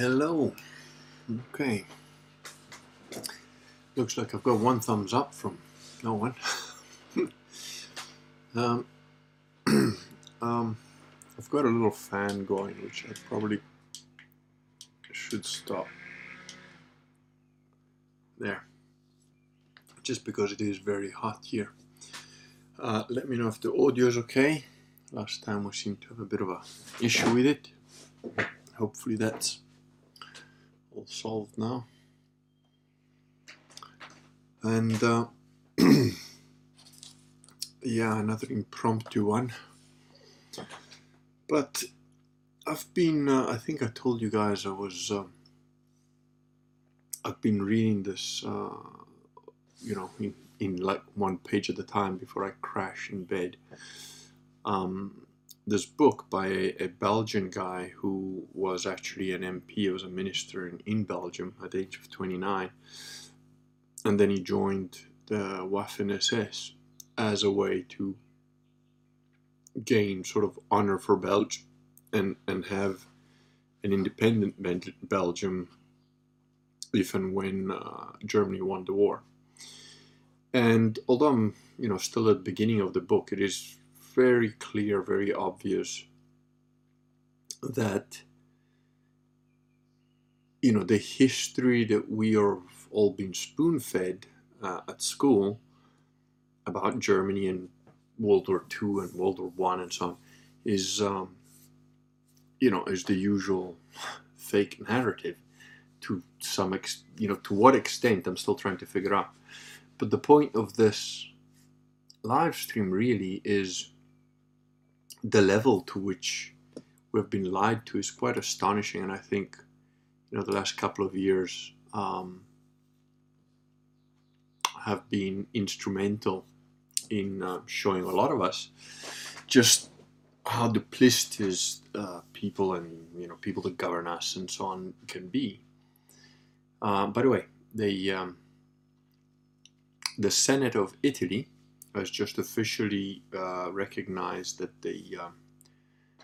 Hello. Okay. Looks like I've got one thumbs up from no one. um, um, I've got a little fan going, which I probably should stop. There. Just because it is very hot here. Uh, let me know if the audio is okay. Last time we seemed to have a bit of a issue with it. Hopefully that's all solved now. And uh, yeah, another impromptu one. But I've been, uh, I think I told you guys I was, uh, I've been reading this, uh, you know, in, in like one page at a time before I crash in bed. Um, this book by a, a, Belgian guy who was actually an MP, he was a minister in, in Belgium at the age of 29. And then he joined the Waffen SS as a way to gain sort of honor for Belgium and, and have an independent Belgium if and when uh, Germany won the war. And although I'm, you know, still at the beginning of the book, it is very clear, very obvious that you know the history that we are all being spoon-fed uh, at school about Germany and World War II and World War One and so on is um, you know is the usual fake narrative to some ex- you know to what extent I'm still trying to figure out. But the point of this live stream really is the level to which we've been lied to is quite astonishing. And I think, you know, the last couple of years um, have been instrumental in uh, showing a lot of us just how duplicitous uh, people and you know people that govern us and so on can be. Uh, by the way, the um, the Senate of Italy has just officially uh, recognized that the uh,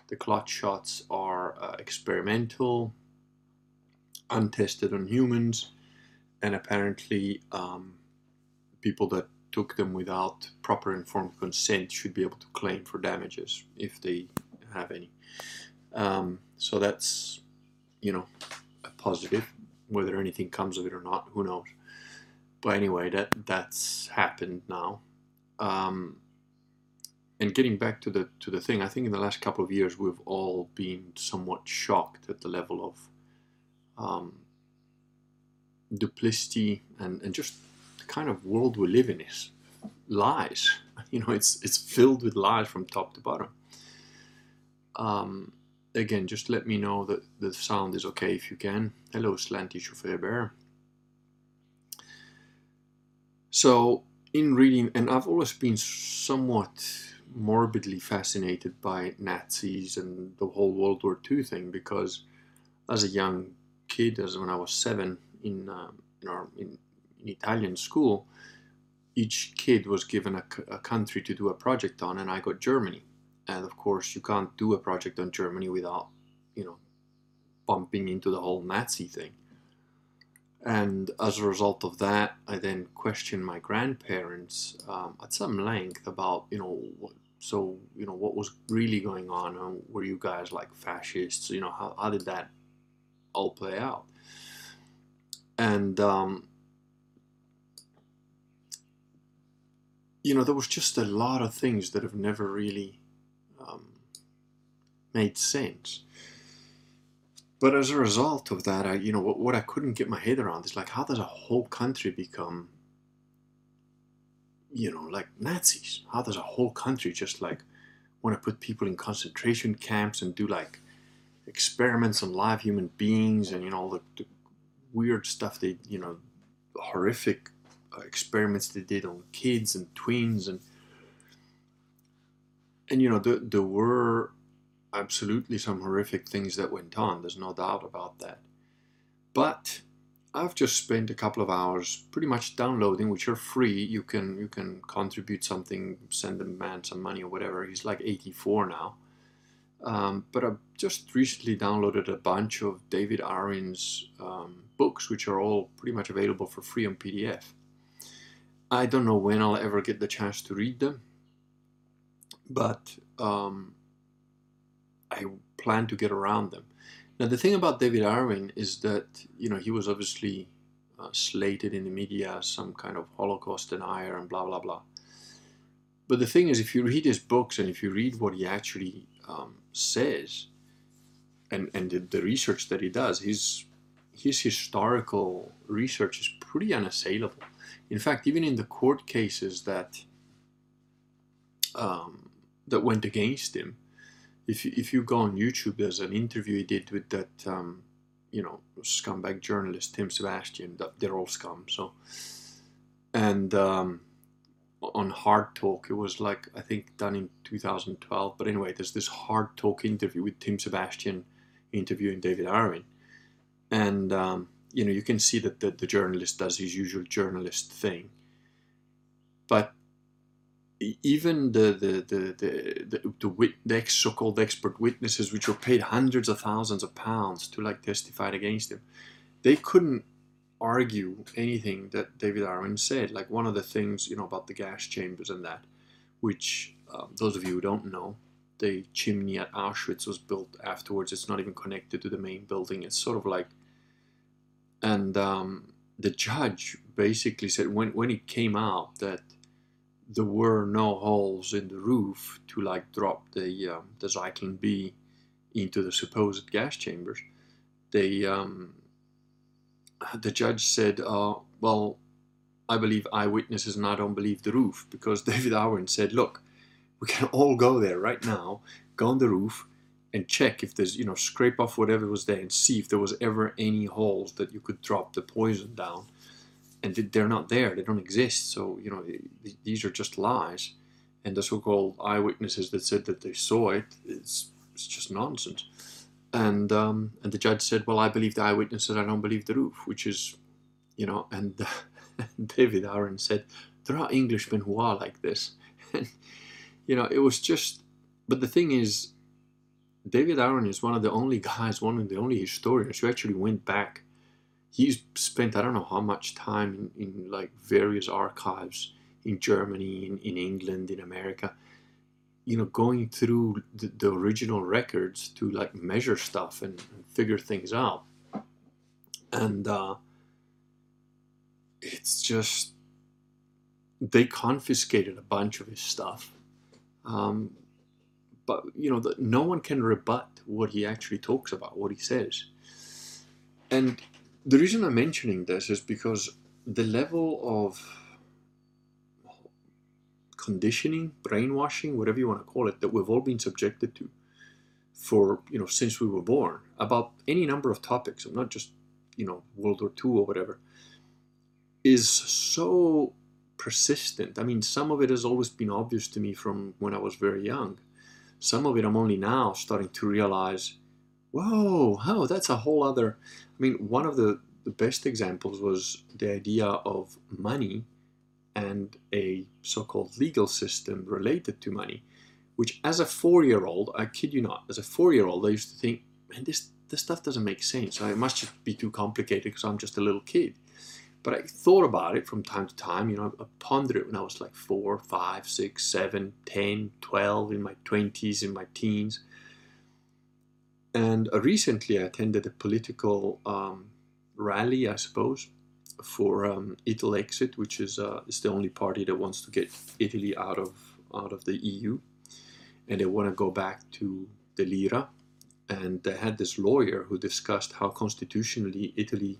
the clot shots are uh, experimental, untested on humans, and apparently um, people that took them without proper informed consent should be able to claim for damages if they have any. Um, so that's you know a positive. Whether anything comes of it or not, who knows? But anyway, that that's happened now. Um, and getting back to the to the thing, I think in the last couple of years we've all been somewhat shocked at the level of um, duplicity and, and just the kind of world we live in is lies. You know, it's it's filled with lies from top to bottom. Um, again, just let me know that the sound is okay if you can. Hello, Slanty Chauffeur Bear. So in reading, and I've always been somewhat morbidly fascinated by Nazis and the whole World War II thing because as a young kid, as when I was seven in, um, in, our, in, in, Italian school, each kid was given a, a country to do a project on, and I got Germany. And of course, you can't do a project on Germany without, you know, bumping into the whole Nazi thing. And as a result of that, I then questioned my grandparents um, at some length about, you know, what, so, you know, what was really going on? Were you guys like fascists? You know, how, how did that all play out? And, um, you know, there was just a lot of things that have never really um, made sense. But as a result of that, I, you know, what, what I couldn't get my head around is like, how does a whole country become, you know, like Nazis? How does a whole country just like want to put people in concentration camps and do like experiments on live human beings and, you know, all the, the weird stuff they, you know, horrific uh, experiments they did on kids and twins and, and, you know, there, there were absolutely some horrific things that went on. There's no doubt about that. But I've just spent a couple of hours pretty much downloading, which are free. You can you can contribute something, send the man some money or whatever. He's like 84 now. Um, but I've just recently downloaded a bunch of David Irving's um, books, which are all pretty much available for free on PDF. I don't know when I'll ever get the chance to read them, but um, I plan to get around them. Now, the thing about David Irving is that, you know, he was obviously uh, slated in the media as some kind of Holocaust denier and blah, blah, blah. But the thing is, if you read his books and if you read what he actually um, says and, and the, the research that he does, his, his historical research is pretty unassailable. In fact, even in the court cases that um, that went against him, if you, if you go on YouTube, there's an interview he did with that um, you know scumbag journalist Tim Sebastian. They're all scum. So and um, on Hard Talk, it was like I think done in 2012. But anyway, there's this Hard Talk interview with Tim Sebastian interviewing David Irving, and um, you know, you can see that the, the journalist does his usual journalist thing. But even the the the the the, the, wit, the so-called expert witnesses, which were paid hundreds of thousands of pounds to like testify against him, they couldn't argue anything that David Irving said. Like one of the things you know about the gas chambers and that, which um, those of you who don't know, the chimney at Auschwitz was built afterwards. It's not even connected to the main building. It's sort of like and um, the judge basically said when when it came out that there were no holes in the roof to like drop the um, the Zyklon B into the supposed gas chambers, they um, the judge said, uh, "Well, I believe eyewitnesses and I don't believe the roof because David Irving said, look, we can all go there right now, go on the roof, and check if there's you know scrape off whatever was there and see if there was ever any holes that you could drop the poison down and they're not there they don't exist so you know these are just lies and the so-called eyewitnesses that said that they saw it it's, it's just nonsense and um, and the judge said well i believe the eyewitnesses i don't believe the roof which is you know and david Irving said there are englishmen who are like this and you know it was just but the thing is David Irving is one of the only guys, one of the only historians who actually went back. He's spent I don't know how much time in, in like various archives in Germany, in, in England, in America, you know, going through the, the original records to like measure stuff and, and figure things out. And uh, it's just they confiscated a bunch of his stuff. Um, but you know, the, no one can rebut what he actually talks about, what he says. And the reason I'm mentioning this is because the level of conditioning, brainwashing, whatever you want to call it, that we've all been subjected to for you know since we were born about any number of topics, not just you know World War II or whatever, is so persistent. I mean, some of it has always been obvious to me from when I was very young, some of it I'm only now starting to realize, whoa, oh, that's a whole other. I mean, one of the, the best examples was the idea of money and a so called legal system related to money, which as a four year old, I kid you not, as a four year old, I used to think, man, this, this stuff doesn't make sense. It must just be too complicated because I'm just a little kid. But I thought about it from time to time. You know, I pondered it when I was like four, five, six, seven, ten, twelve, in my 20s, in my teens. And uh, recently I attended a political um, rally, I suppose, for um, Italexit, which is, uh, is the only party that wants to get Italy out of, out of the EU. And they want to go back to the lira. And they had this lawyer who discussed how constitutionally Italy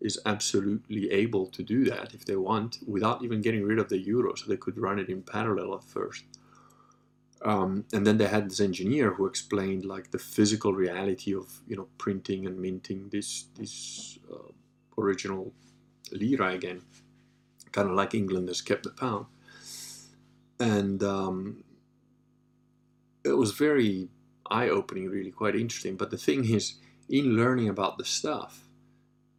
is absolutely able to do that if they want without even getting rid of the euro so they could run it in parallel at first um, and then they had this engineer who explained like the physical reality of you know printing and minting this this uh, original lira again. Kind of like england has kept the pound. And um, it was very eye-opening really quite interesting. But the thing is in learning about the stuff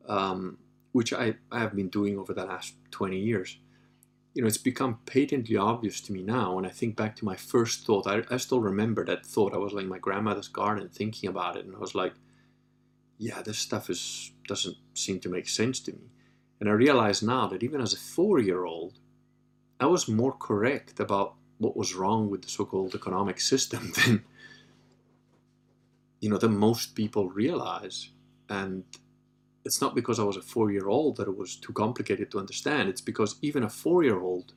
um, which I, I have been doing over the last 20 years, you know, it's become patently obvious to me now. When I think back to my first thought, I, I still remember that thought. I was like in my grandmother's garden thinking about it, and I was like, yeah, this stuff is doesn't seem to make sense to me. And I realize now that even as a four-year-old, I was more correct about what was wrong with the so-called economic system than you know than most people realize. And it's not because I was a four year old that it was too complicated to understand. It's because even a four year old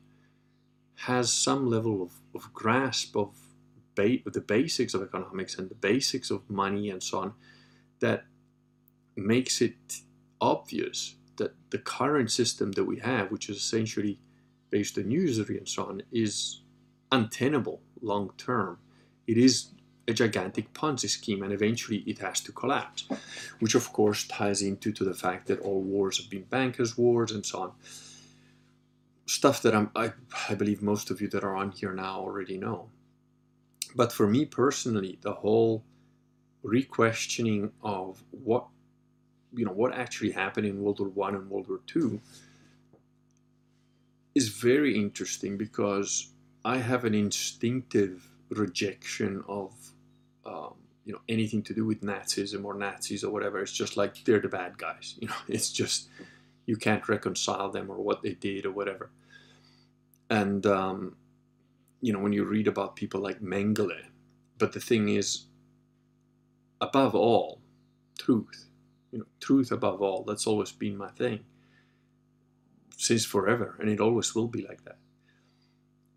has some level of, of grasp of ba- the basics of economics and the basics of money and so on that makes it obvious that the current system that we have, which is essentially based on usury and so on, is untenable long term. It is a gigantic Ponzi scheme and eventually it has to collapse, which of course ties into to the fact that all wars have been bankers' wars and so on. Stuff that I'm, I, I believe most of you that are on here now already know. But for me personally, the whole re-questioning of what you know what actually happened in World War One and World War Two is very interesting because I have an instinctive rejection of um, you know anything to do with Nazism or Nazis or whatever. It's just like they're the bad guys. You know, it's just you can't reconcile them or what they did or whatever. And um, you know when you read about people like Mengele, but the thing is, above all, truth. You know, truth above all. That's always been my thing since forever, and it always will be like that.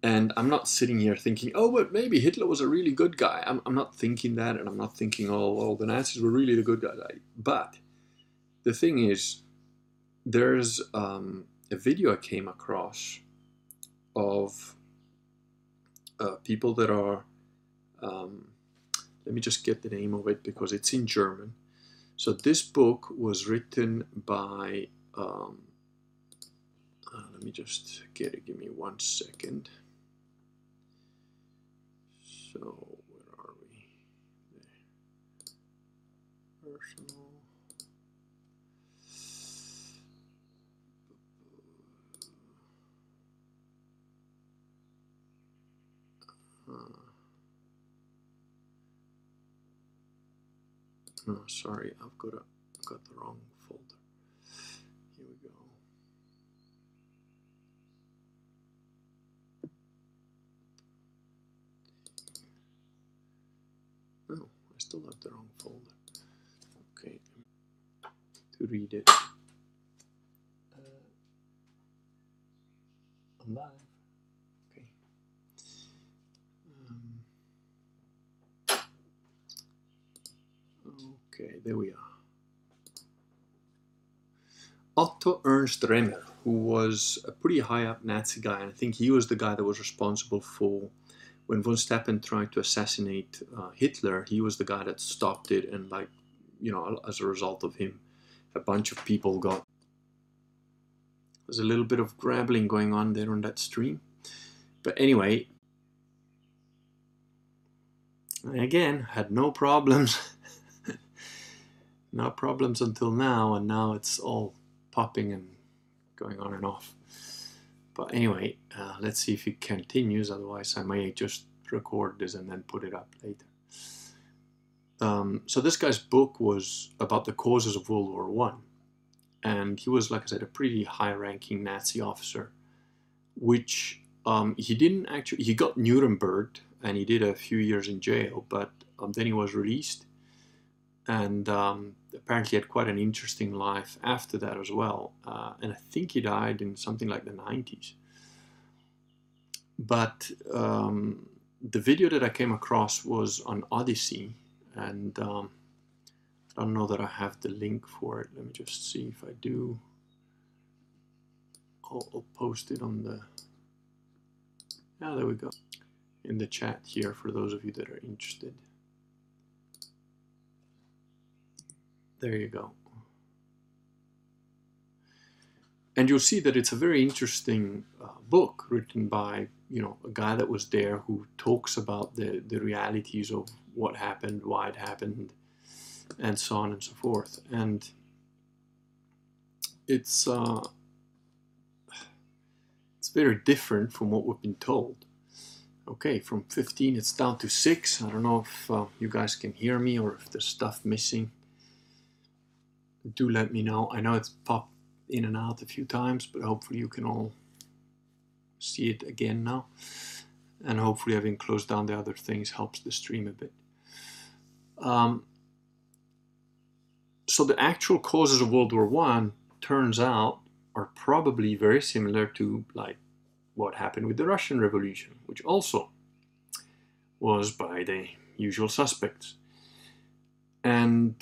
And I'm not sitting here thinking, oh, but maybe Hitler was a really good guy. I'm, I'm not thinking that, and I'm not thinking, oh, well, the Nazis were really the good guys. But the thing is, there's um, a video I came across of uh, people that are, um, let me just get the name of it because it's in German. So this book was written by, um, uh, let me just get it, give me one second. So where are we? There. Personal. Uh, no, sorry, I've got a got the wrong folder. Here we go. Oh, I still have the wrong folder. Okay, to read it. Uh, I'm live. Okay. Um, okay, there we are. Otto Ernst Remer, who was a pretty high up Nazi guy, and I think he was the guy that was responsible for when von Steuben tried to assassinate uh, Hitler, he was the guy that stopped it, and like, you know, as a result of him, a bunch of people got. There's a little bit of grabbling going on there on that stream, but anyway, again had no problems, no problems until now, and now it's all popping and going on and off. But anyway, uh, let's see if it continues. Otherwise, I may just record this and then put it up later. Um, so this guy's book was about the causes of World War One, and he was, like I said, a pretty high-ranking Nazi officer, which um, he didn't actually. He got Nuremberg and he did a few years in jail, but um, then he was released, and um, apparently had quite an interesting life after that as well. Uh, and I think he died in something like the 90s. But um, the video that I came across was on Odysee, and um, I don't know that I have the link for it. Let me just see if I do. I'll, I'll post it on the. Yeah, there we go. In the chat here for those of you that are interested. There you go. And you'll see that it's a very interesting uh, book written by you know a guy that was there who talks about the the realities of what happened, why it happened, and so on and so forth. And it's uh, it's very different from what we've been told. Okay, from 15 it's down to 6. I don't know if uh, you guys can hear me or if there's stuff missing. Do let me know. I know it's popped in and out a few times, but hopefully you can all see it again now. And hopefully having closed down the other things helps the stream a bit. Um, so the actual causes of World War One turns out are probably very similar to like what happened with the Russian Revolution, which also was by the usual suspects. And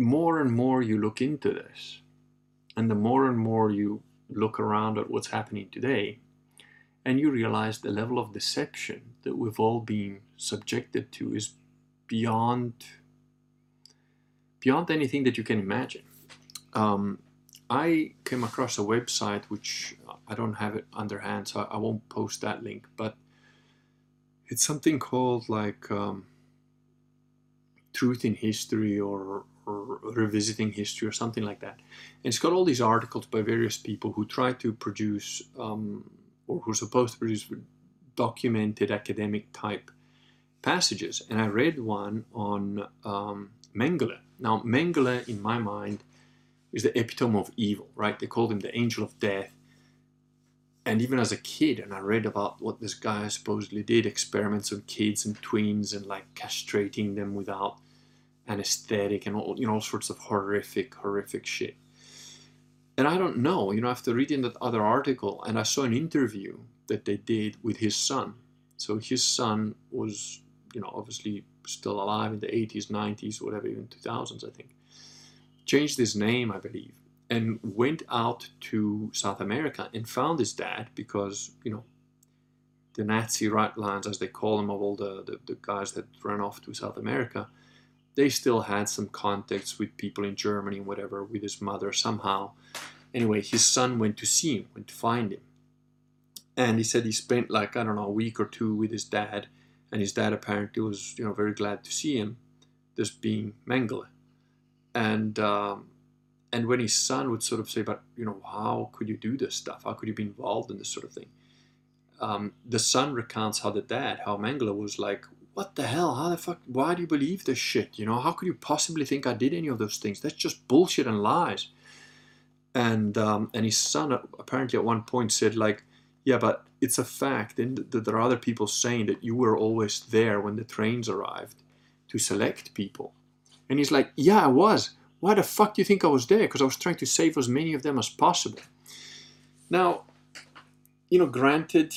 more and more you look into this, and the more and more you look around at what's happening today, and you realize the level of deception that we've all been subjected to is beyond beyond anything that you can imagine. Um, I came across a website which I don't have it underhand, so I won't post that link, but it's something called like um, Truth in History or, or Revisiting History or something like that. And it's got all these articles by various people who try to produce um, or who are supposed to produce documented academic type passages. And I read one on um, Mengele. Now, Mengele, in my mind, is the epitome of evil, right? They called him the angel of death. And even as a kid, and I read about what this guy supposedly did experiments on kids and tweens and like castrating them without anesthetic and all, you know, all sorts of horrific, horrific shit. And I don't know, you know, after reading that other article, and I saw an interview that they did with his son. So his son was, you know, obviously still alive in the 80s, 90s, whatever, even 2000s, I think changed his name, I believe, and went out to South America and found his dad because, you know, the Nazi rat lines, as they call them, of all the, the, the guys that ran off to South America, they still had some contacts with people in Germany whatever, with his mother somehow. Anyway, his son went to see him, went to find him. And he said he spent like, I don't know, a week or two with his dad. And his dad apparently was, you know, very glad to see him, this being Mengele and um, and when his son would sort of say, "But you know, how could you do this stuff? How could you be involved in this sort of thing?" Um, the son recounts how the dad, how Mengele was like, "What the hell? How the fuck? Why do you believe this shit? You know, how could you possibly think I did any of those things? That's just bullshit and lies." And um, and his son apparently at one point said like, "Yeah, but it's a fact, and there are other people saying that you were always there when the trains arrived to select people." And he's like, Yeah, I was. Why the fuck do you think I was there? Because I was trying to save as many of them as possible. Now, you know, granted,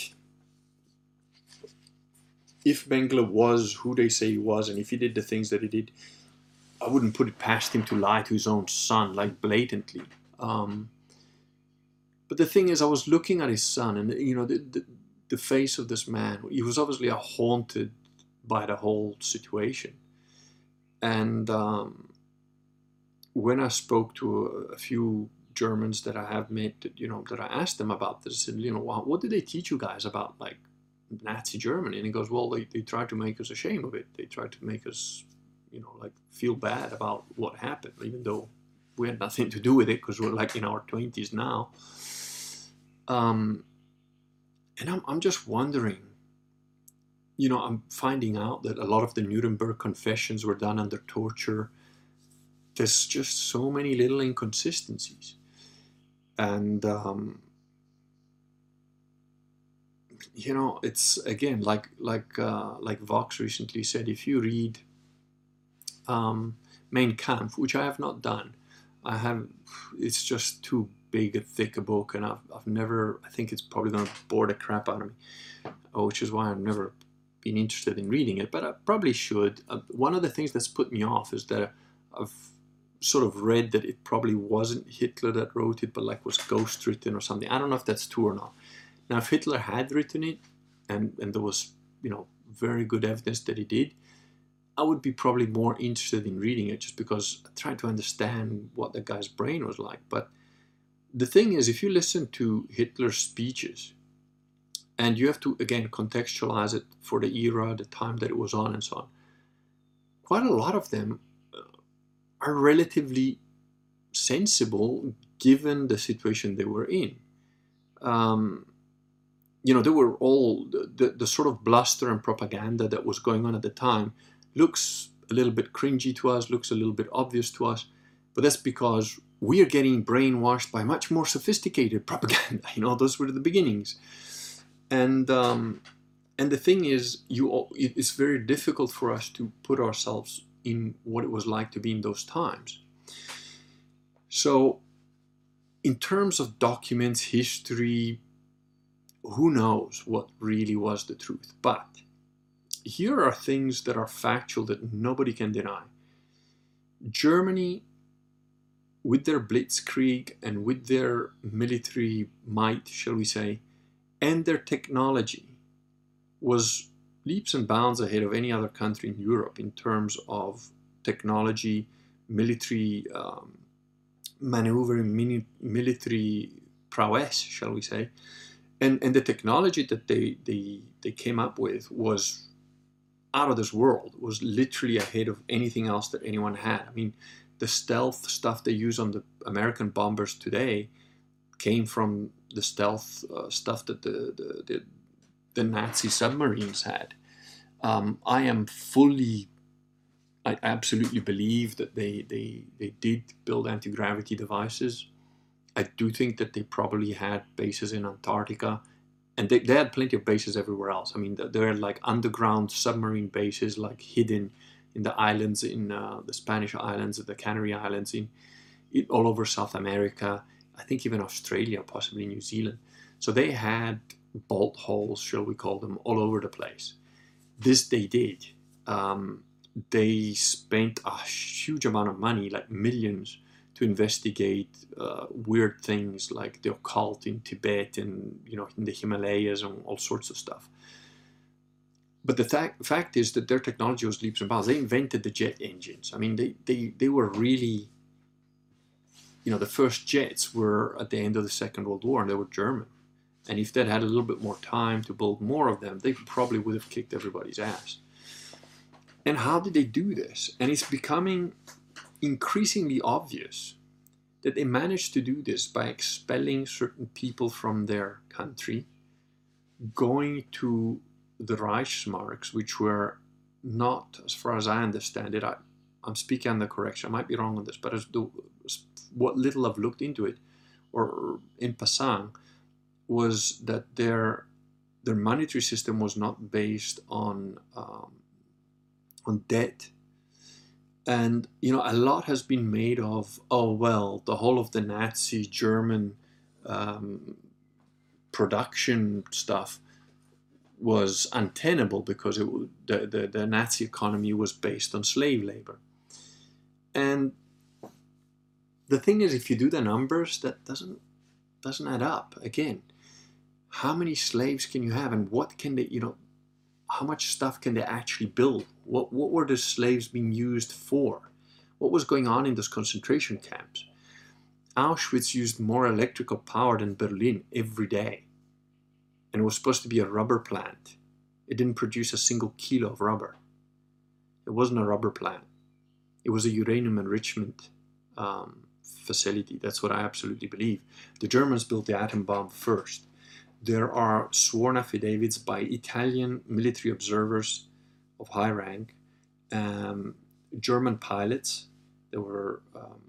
if Mengele was who they say he was, and if he did the things that he did, I wouldn't put it past him to lie to his own son, like blatantly. Um, but the thing is, I was looking at his son, and you know, the, the, the face of this man. He was obviously haunted by the whole situation. And um, when I spoke to a, a, few Germans that I have met, that, you know, that I asked them about this, and you know, what did they teach you guys about like Nazi Germany? And he goes, well, they, they tried to make us ashamed of it. They tried to make us, you know, like feel bad about what happened, even though we had nothing to do with it because we're like in our 20s now. Um, and I'm, I'm just wondering you know, I'm finding out that a lot of the Nuremberg confessions were done under torture. There's just so many little inconsistencies. And, um, you know, it's again like like uh, like Vox recently said. If you read um, Mein Kampf, which I have not done, I have. It's just too big a thick a book, and I've, I've never. I think it's probably going to bore the crap out of me, which is why I've never been interested in reading it, but I probably should. Uh, one of the things that's put me off is that I've sort of read that it probably wasn't Hitler that wrote it, but like was ghost written or something. I don't know if that's true or not. Now, if Hitler had written it, and and there was you know very good evidence that he did, I would be probably more interested in reading it just because I tried to understand what the guy's brain was like. But the thing is, if you listen to Hitler's speeches, and you have to again contextualize it for the era the time that it was on and so on quite a lot of them uh, are relatively sensible given the situation they were in um, you know, they were all the, the, sort of bluster and propaganda that was going on at the time looks a little bit cringy to us, looks a little bit obvious to us, but that's because we are getting brainwashed by much more sophisticated propaganda. You know, those were the beginnings, and um, and the thing is, you it's very difficult for us to put ourselves in what it was like to be in those times. So, in terms of documents, history, who knows what really was the truth? But here are things that are factual that nobody can deny. Germany, with their blitzkrieg and with their military might, shall we say, and their technology, was leaps and bounds ahead of any other country in Europe in terms of technology, military um, maneuvering, military prowess, shall we say. And, and the technology that they, they, they came up with was out of this world, was literally ahead of anything else that anyone had. I mean, the stealth stuff they use on the American bombers today came from the stealth uh, stuff that the, the, the, the, Nazi submarines had. Um, I am fully, I absolutely believe that they, they, they did build anti gravity devices. I do think that they probably had bases in Antarctica and they, they had plenty of bases everywhere else. I mean, there are like underground submarine bases, like hidden in the islands, in uh, the Spanish islands, the Canary Islands, in, in, all over South America. I think even Australia, possibly New Zealand. So they had bolt holes, shall we call them, all over the place. This they did. Um, they spent a huge amount of money, like millions, investigate uh, weird things like the occult in Tibet and you know in the Himalayas and all sorts of stuff. But the fact, fact is that their technology was leaps and bounds. They invented the jet engines. I mean, they, they, they were really, you know, the first jets were at the end of the Second World War and they were German. And if they'd had a little bit more time to build more of them, they probably would have kicked everybody's ass. And how did they do this? And it's becoming increasingly obvious that they managed to do this by expelling certain people from their country, going to the Reichsmarks, which were not, as far as I understand it, I, I'm speaking on the correction, I might be wrong on this, but as the, what little I've looked into it, or in passant, was that their their monetary system was not based on um, on debt and you know a lot has been made of oh well the whole of the nazi german um, production stuff was untenable because it, the, the, the nazi economy was based on slave labor. And the thing is if you do the numbers that doesn't doesn't add up. Again how many slaves can you have and what can they you know how much stuff can they actually build? What, what were the slaves being used for? What was going on in those concentration camps? Auschwitz used more electrical power than Berlin every day. And it was supposed to be a rubber plant. It didn't produce a single kilo of rubber. It wasn't a rubber plant. It was a uranium enrichment um, facility. That's what I absolutely believe. The Germans built the atom bomb first there are sworn affidavits by Italian military observers of high rank, um, German pilots that were, um,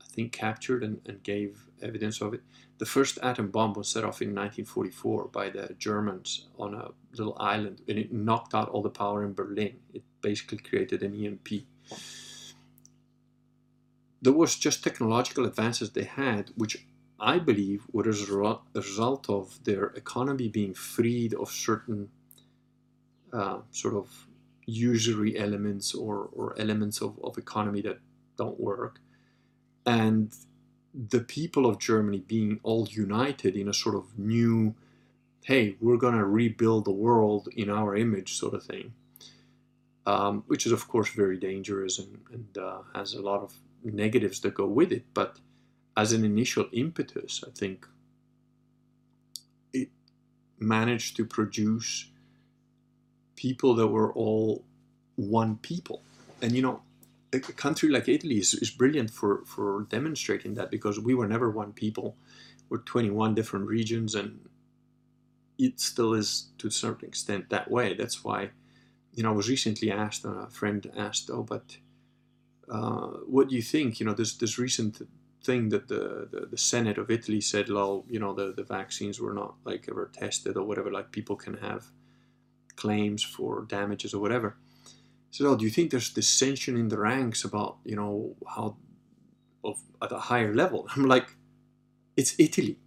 I think, captured and, and, gave evidence of it. The first atom bomb was set off in 1944 by the Germans on a little island, and it knocked out all the power in Berlin. It basically created an EMP. There was just technological advances they had, which I believe, was a result of their economy being freed of certain uh, sort of usury elements or, or elements of, of economy that don't work. And the people of Germany being all united in a sort of new, hey, we're going to rebuild the world in our image sort of thing, um, which is, of course, very dangerous and, and uh, has a lot of negatives that go with it. But as an initial impetus, I think it managed to produce people that were all one people. And you know, a country like Italy is, is brilliant for, for demonstrating that because we were never one people. We're 21 different regions, and it still is to a certain extent that way. That's why, you know, I was recently asked, a friend asked, oh, but uh, what do you think? You know, this this recent thing that the, the, the Senate of Italy said, well, you know, the, the vaccines were not like ever tested or whatever, like people can have claims for damages or whatever. So, oh, do you think there's dissension in the ranks about, you know, how of at a higher level? I'm like, it's Italy.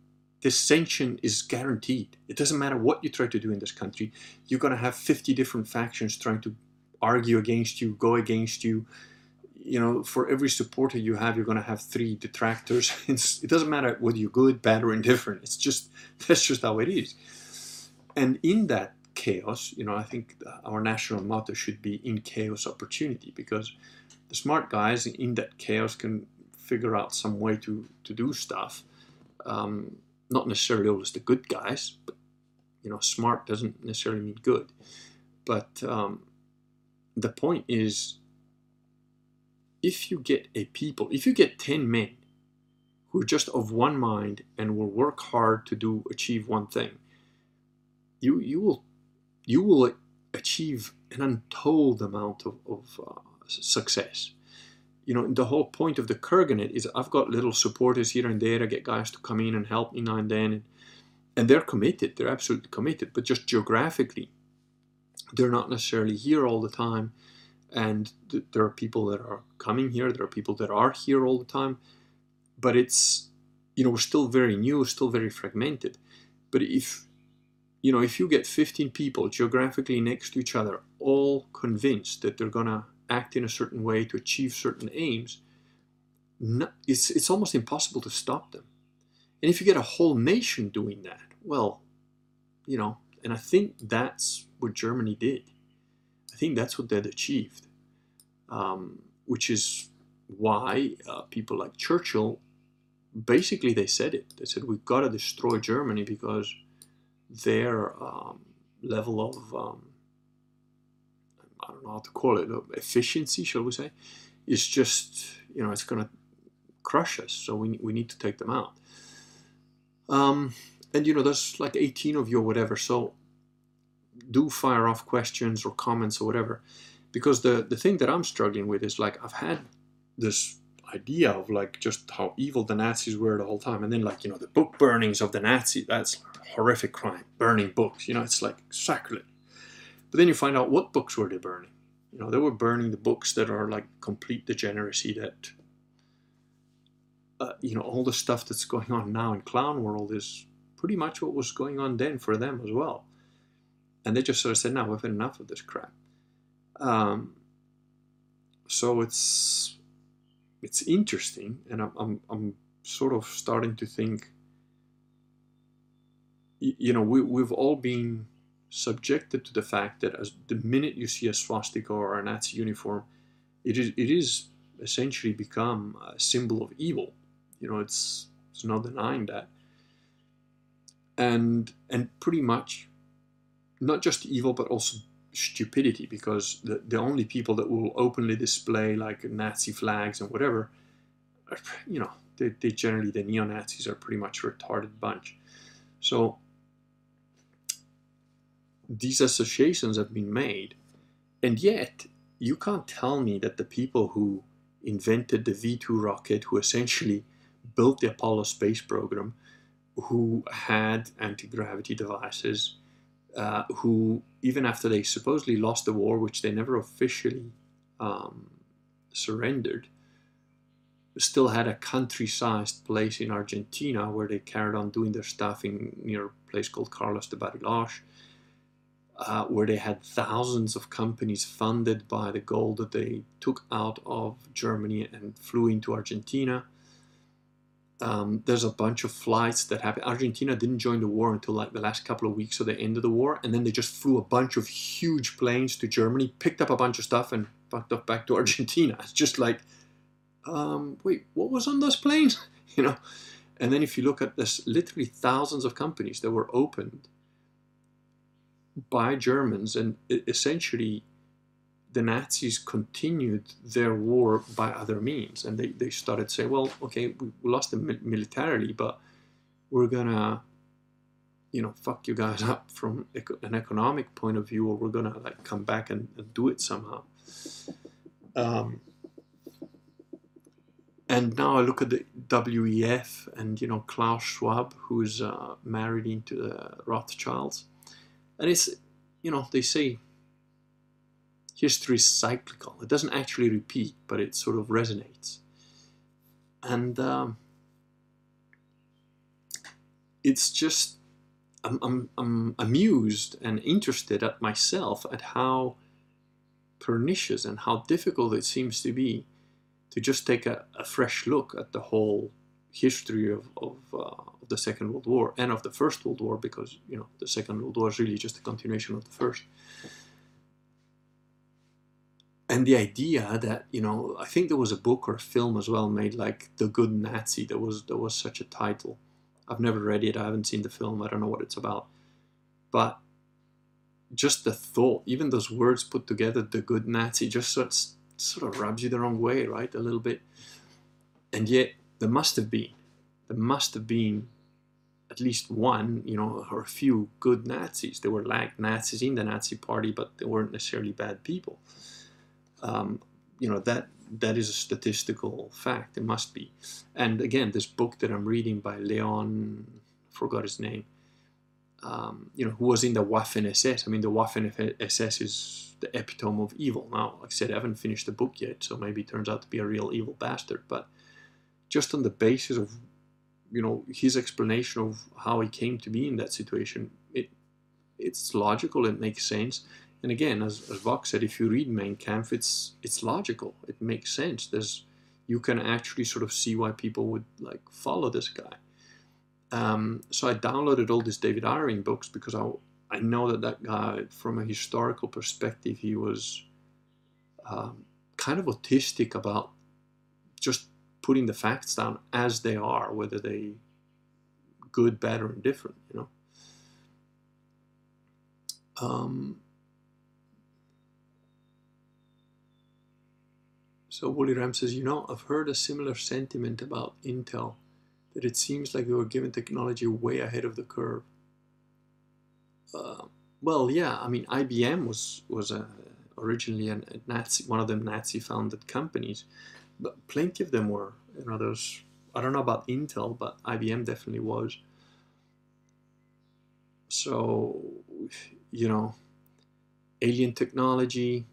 Dissension is guaranteed. It doesn't matter what you try to do in this country. You're going to have 50 different factions trying to argue against you, go against you, you know, for every supporter you have, you're going to have three detractors. It's, it doesn't matter whether you're good, bad, or indifferent. It's just that's just how it is. And in that chaos, you know, I think our national motto should be "in chaos, opportunity," because the smart guys in that chaos can figure out some way to to do stuff. Um, not necessarily always the good guys, but you know, smart doesn't necessarily mean good. But um, the point is if you get a people, if you get 10 men who are just of one mind and will work hard to do achieve one thing, you you will you will achieve an untold amount of, of uh, success. You know, the whole point of the Kurganet is I've got little supporters here and there. I get guys to come in and help me now and then, and, and they're committed. They're absolutely committed. But just geographically, they're not necessarily here all the time and th- there are people that are coming here there are people that are here all the time but it's you know we're still very new still very fragmented. But if you know if you get 15 people geographically next to each other all convinced that they're going to act in a certain way to achieve certain aims no, it's, it's almost impossible to stop them. And if you get a whole nation doing that well you know and i think that's what germany did think that's what they'd achieved, um, which is why uh, people like Churchill basically they said it. They said we've got to destroy Germany because their um, level of um, I don't know how to call it efficiency, shall we say, is just you know it's going to crush us. So we we need to take them out. Um, and you know there's like 18 of you or whatever. So do fire off questions or comments or whatever. Because the the thing that i'm struggling with is like i've had this idea of like just how evil the nazis were the whole time and then like you know the book burnings of the nazis that's horrific crime burning books you know it's like sacrilege. But then you find out what books were they burning? You know they were burning the books that are like complete degeneracy that uh, you know all the stuff that's going on now in clown world is pretty much what was going on then for them as well and they just sort of said, "No, we've had enough of this crap." Um, so it's it's interesting, and I'm, I'm I'm sort of starting to think. You know, we we've all been subjected to the fact that as the minute you see a swastika or a Nazi uniform, it is it is essentially become a symbol of evil. You know, it's it's not denying that. And and pretty much not just evil but also stupidity because the, the only people that will openly display like Nazi flags and whatever, are, you know, they, they generally, the neo Nazis are pretty much a retarded bunch. So these associations have been made, and yet you can't tell me that the people who invented the V 2 rocket, who essentially built the Apollo space program, who had anti gravity devices, uh, who, even after they supposedly lost the war, which they never officially um, surrendered, still had a country-sized place in Argentina where they carried on doing their stuff in near a place called Carlos de Bariloche, uh, where they had thousands of companies funded by the gold that they took out of Germany and flew into Argentina. Um, there's a bunch of flights that happened. Argentina didn't join the war until like the last couple of weeks of the end of the war, and then they just flew a bunch of huge planes to Germany, picked up a bunch of stuff, and fucked up back to Argentina. It's just like, um, wait, what was on those planes? you know. And then if you look at this, literally thousands of companies that were opened by Germans, and essentially the Nazis continued their war by other means, and they, they started to say, well, okay, we lost them militarily, but we're gonna you know fuck you guys up from an economic point of view or we're gonna like come back and, and do it somehow. Um, and now I look at the WEF and you know Klaus Schwab, who's uh, married into the Rothschilds, and it's you know they say history is cyclical. It doesn't actually repeat, but it sort of resonates, and um, it's just I'm, I'm I'm amused and interested at myself at how pernicious and how difficult it seems to be to just take a, a fresh look at the whole history of, of, uh, the Second World War and of the First World War, because you know the Second World War is really just a continuation of the first. And the idea that you know, I think there was a book or a film as well made like the Good Nazi. There was there was such a title. I've never read it. I haven't seen the film. I don't know what it's about. But just the thought, even those words put together, the good Nazi, just sort of, sort of rubs you the wrong way, right? A little bit. And yet, there must have been, there must have been at least one, you know, or a few good Nazis. There were like Nazis in the Nazi party, but they weren't necessarily bad people. Um, you know, that that is a statistical fact. It must be. And again, this book that I'm reading by Leon, forgot his name, um, you know, who was in the Waffen SS. I mean, the Waffen SS is the epitome of evil. Now, like I said, I haven't finished the book yet, so maybe it turns out to be a real evil bastard. But just on the basis of, you know, his explanation of how he came to be in that situation, it it's logical. It makes sense. And again, as, as Vox said, if you read Mein Kampf, it's it's logical. It makes sense. There's you can actually sort of see why people would like follow this guy. Um, so I downloaded all these David Irving books because I, I know that that guy, from a historical perspective, he was um, kind of autistic about just putting the facts down as they are, whether they good, bad, or indifferent, you know. Um, so Woolly Ram says, you know, I've heard a similar sentiment about Intel that it seems like they were given technology way ahead of the curve. Uh, well, yeah, I mean, IBM was was a, originally a Nazi, one of the Nazi-founded companies, but plenty of them were. You know, there's I don't know about Intel, but IBM definitely was. So, you know, alien technology.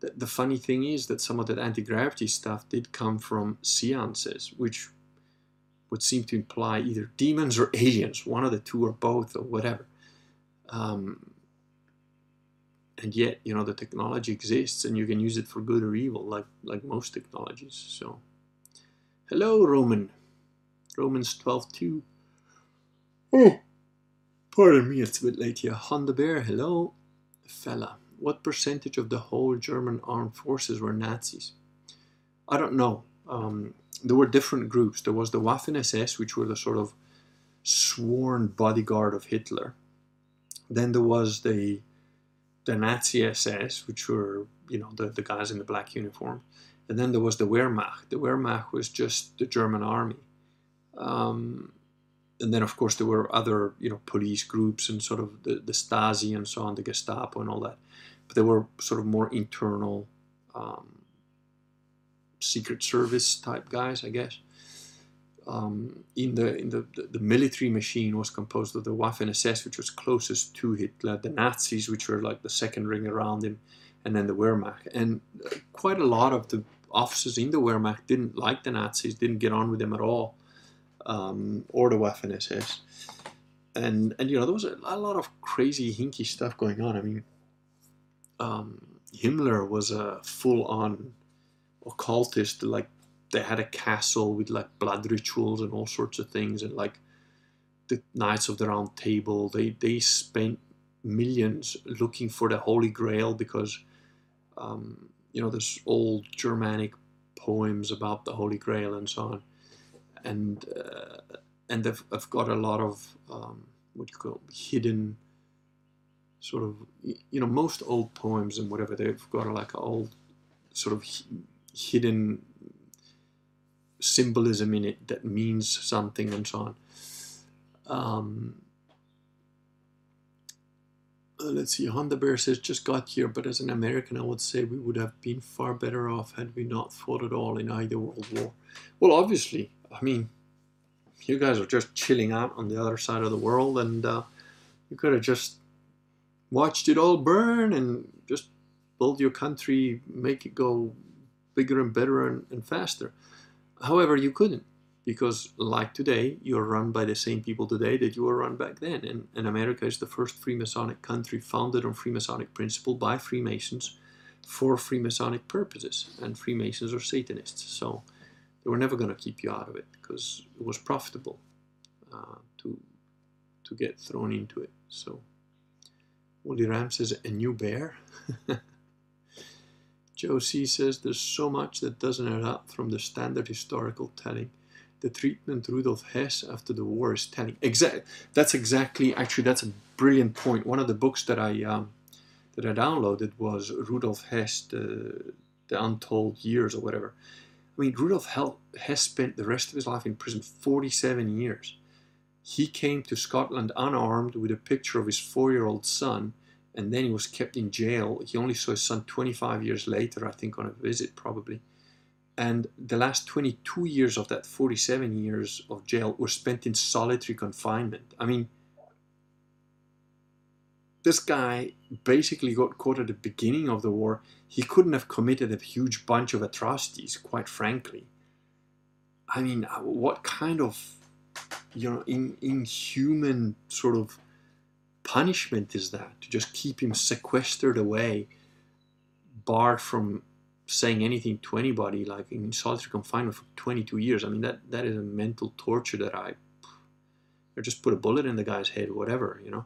The, funny thing is that some of that anti-gravity stuff did come from seances, which would seem to imply either demons or aliens, one of the two or both or whatever. Um, and yet, you know, the technology exists and you can use it for good or evil, like like most technologies. So, hello, Roman. Romans 12 2. Oh, pardon me, it's a bit late here. Honda Bear, hello. Fella, what percentage of the whole German armed forces were Nazis? I don't know. Um, there were different groups. There was the Waffen SS, which were the sort of sworn bodyguard of Hitler. Then there was the the Nazi SS, which were you know the, the guys in the black uniform, and then there was the Wehrmacht. The Wehrmacht was just the German army, um, and then of course there were other you know police groups and sort of the, the Stasi and so on, the Gestapo and all that, but they were sort of more internal. Um, Secret Service type guys, I guess. Um, in the in the, the, the, military machine was composed of the Waffen SS, which was closest to Hitler, the Nazis, which were like the second ring around him, and then the Wehrmacht. And uh, quite a lot of the officers in the Wehrmacht didn't like the Nazis, didn't get on with them at all, um, or the Waffen SS. And and you know there was a, a, lot of crazy hinky stuff going on. I mean, um, Himmler was a full on occultist like they had a castle with like blood rituals and all sorts of things and like the knights of the round table they they spent millions looking for the holy grail because um, you know there's old germanic poems about the holy grail and so on. And uh, and they've, they've got a lot of um, what you call hidden sort of you know most old poems and whatever they've got like old sort of hidden symbolism in it that means something and so on. Um, uh, let's see, Honda Bear says, just got here, but as an American, I would say we would have been far better off had we not fought at all in either World War. Well, obviously, I mean, you guys are just chilling out on the other side of the world, and uh, you could have just watched it all burn and just build your country, make it go bigger and better and, and faster. However, you couldn't because like today you're run by the same people today that you were run back then. And, and america is the first freemasonic country founded on freemasonic principle by freemasons for freemasonic purposes. And freemasons are satanists so they were never going to keep you out of it because it was profitable uh, to to get thrown into it. So Wooly Ram says a new bear Joe C says there's so much that doesn't add up from the standard historical telling the treatment Rudolf Hess after the war is telling. Exactly. That's exactly. Actually, that's a brilliant point. One of the books that I um, that I downloaded was Rudolf Hess, the the Untold Years or whatever. I mean, Rudolf Hess spent the rest of his life in prison, 47 years. He came to Scotland unarmed with a picture of his four-year-old son, and then he was kept in jail. He only saw his son 25 years later, I think, on a visit, probably and the last 22 years of that 47 years of jail were spent in solitary confinement. I mean, this guy basically got caught at the beginning of the war. He couldn't have committed a huge bunch of atrocities, quite frankly. I mean, what kind of, you know, in, inhuman sort of punishment is that? To just keep him sequestered away, barred from saying anything to anybody, like in solitary confinement for 22 years. I mean, that that is a mental torture that I, or just put a bullet in the guy's head, whatever, you know.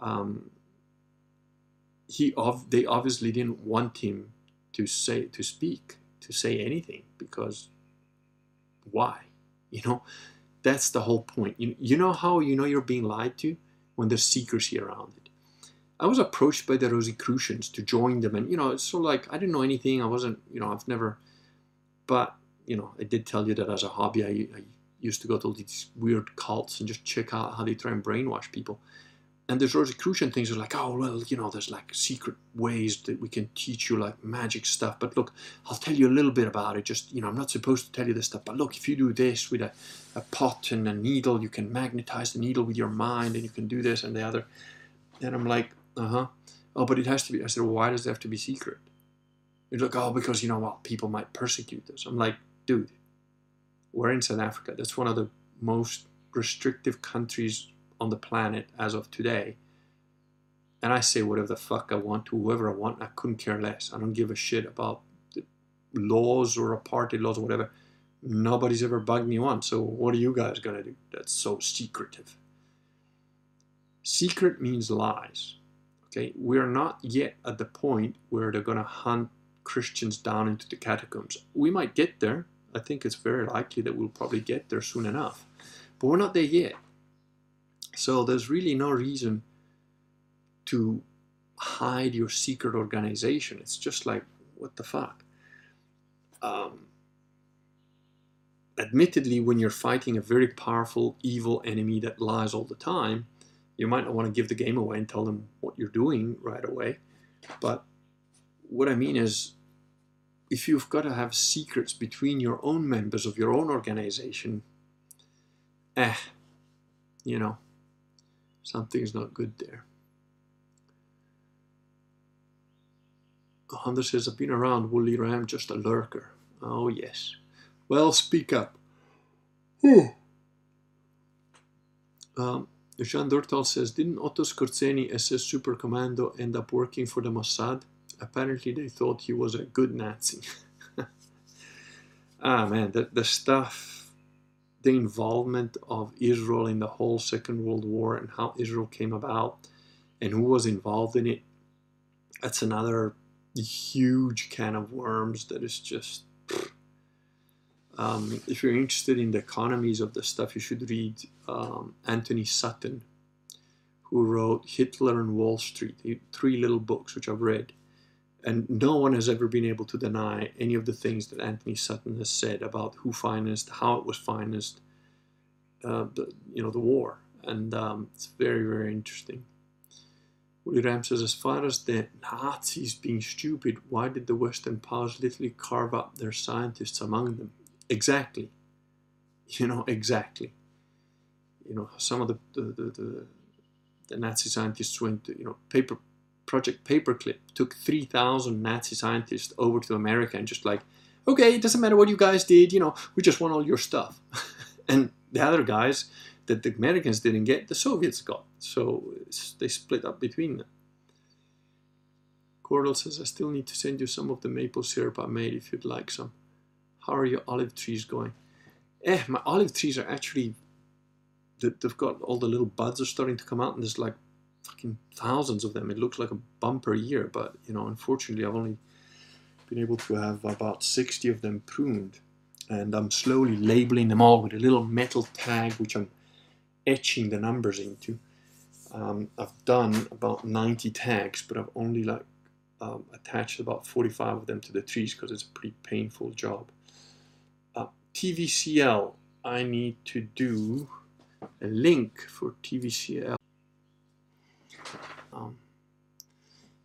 Um, he of they obviously didn't want him to say to speak to say anything because why, you know. That's the whole point. You, you know how you know you're being lied to when there's secrecy around it I was approached by the Rosicrucians to join them, and you know, it's so like I didn't know anything. I wasn't, you know, I've never, but you know, I did tell you that as a hobby, I, I used to go to all these weird cults and just check out how they try and brainwash people. And there's Rosicrucian things are like, oh well, you know, there's like secret ways that we can teach you like magic stuff. But look, I'll tell you a little bit about it. Just you know, I'm not supposed to tell you this stuff, but look, if you do this with a, a pot and a needle, you can magnetize the needle with your mind, and you can do this and the other. And I'm like, uh huh. Oh, but it has to be. I said, well, why does it have to be secret? You're like, oh, because you know what? People might persecute us. I'm like, dude, we're in South Africa. That's one of the most restrictive countries on the planet as of today. And I say whatever the fuck I want to whoever I want. I couldn't care less. I don't give a shit about the laws or apartheid laws or whatever. Nobody's ever bugged me once. So what are you guys gonna do? That's so secretive. Secret means lies. Okay, we're not yet at the point where they're to hunt Christians down into the catacombs. We might get there. I think it's very likely that we'll probably get there soon enough. But we're not there yet. So there's really no reason to hide your secret organization. It's just like, what the fuck? Um, admittedly, when you're fighting a very powerful, evil enemy that lies all the time, you might not want to give the game away and tell them what you're doing right away. But what I mean is, if you've got to have secrets between your own members of your own organization, eh, you know, something's not good there. Honda says, I've been around Wooly Ram, just a lurker. Oh, yes. Well, speak up. um, Jean Dortal says, didn't Otto Skorzeny, SS Super Commando, end up working for the Mossad? Apparently they thought he was a good Nazi. ah man, the, the stuff, the involvement of Israel in the whole Second World War and how Israel came about and who was involved in it, that's another huge can of worms that is just um, if you're interested in the economies of the stuff, you should read um, Antony Sutton, who wrote Hitler and Wall Street, three little books which I've read. And no one has ever been able to deny any of the things that Antony Sutton has said about who financed, how it was financed, uh, the, you know, the war. and um, it's very, very interesting. Willie Ram says, as far as the Nazis being stupid, why did the Western powers literally carve up their scientists among them? Exactly. You know, exactly. You know, some of the, the, the, the, the Nazi scientists went to, you know, paper Project Paperclip took 3,000 Nazi scientists over to America and just like, okay, it doesn't matter what you guys did, you know, we just want all your stuff. and the other guys that the Americans didn't get, the Soviets got. So they split up between them. Cordell says, I still need to send you some of the maple syrup I made if you'd like some. How are your olive trees going? Eh, my olive trees are actually, they've got all the little buds are starting to come out and there's like fucking thousands of them. It looks like a bumper year, but you know, unfortunately, I've only been able to have about 60 of them pruned. And I'm slowly labeling them all with a little metal tag, which I'm etching the numbers into. Um, I've done about 90 tags, but I've only like um, attached about 45 of them to the trees because it's a pretty painful job. Uh, TVCL, I need to do a link for TVCL.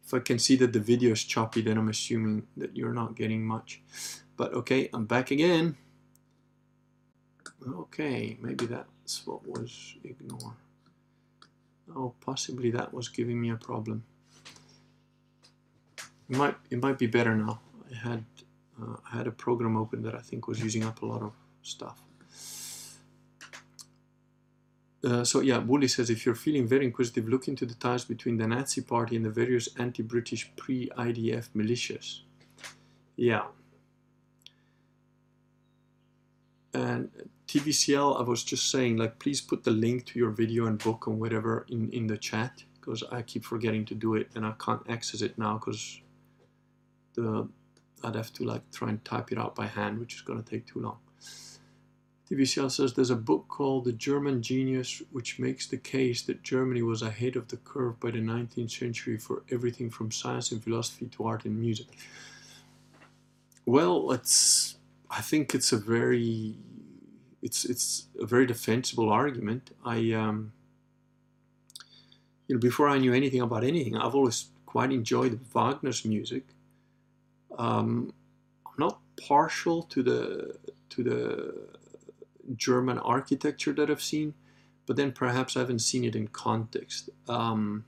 If I can see that the video is choppy, then I'm assuming that you're not getting much. But okay, I'm back again. Okay, maybe that's what was ignore. Oh, possibly that was giving me a problem. It might it might be better now. I had uh, I had a program open that I think was using up a lot of stuff. Uh, so yeah, Woolley says if you're feeling very inquisitive, look into the ties between the Nazi Party and the various anti-British pre-IDF militias. Yeah. And TVCL, I was just saying, like, please put the link to your video and book and whatever in, in the chat because I keep forgetting to do it and I can't access it now because the I'd have to like try and type it out by hand, which is to take too long. TVCL says there's a book called The German Genius which makes the case that Germany was ahead of the curve by the 19th century for everything from science and philosophy to art and music. Well, it's I think it's a very it's it's a very defensible argument. I um, you know before I knew anything about anything, I've always quite enjoyed Wagner's music. Um, I'm not partial to the to the German architecture that I've seen, but then perhaps I haven't seen it in context. Um,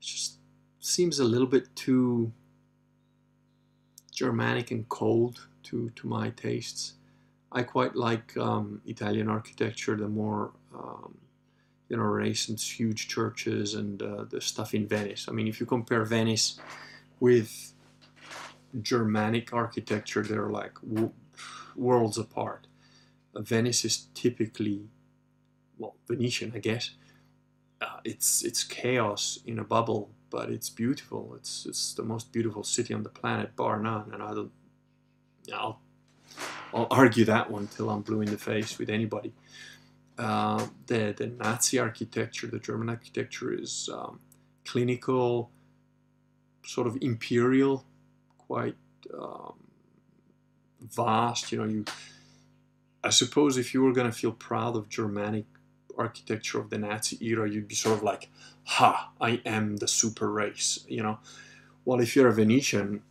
it just seems a little bit too Germanic and cold to, to my tastes. I quite like um, Italian architecture, the more um, you know Renaissance huge churches and uh, the stuff in Venice. I mean, if you compare Venice with Germanic architecture, they're like worlds apart. Venice is typically, well, Venetian, I guess. Uh, it's it's chaos in a bubble, but it's beautiful. It's it's the most beautiful city on the planet, bar none. And I don't, I'll I'll argue that one till I'm blue in the face with anybody. Uh, the the Nazi architecture, the German architecture is um, clinical, sort of imperial, quite um, vast. You know, you I suppose if you were going to feel proud of Germanic architecture of the Nazi era, you'd be sort of like, ha, I am the super race, you know. Well, if you're a Venetian,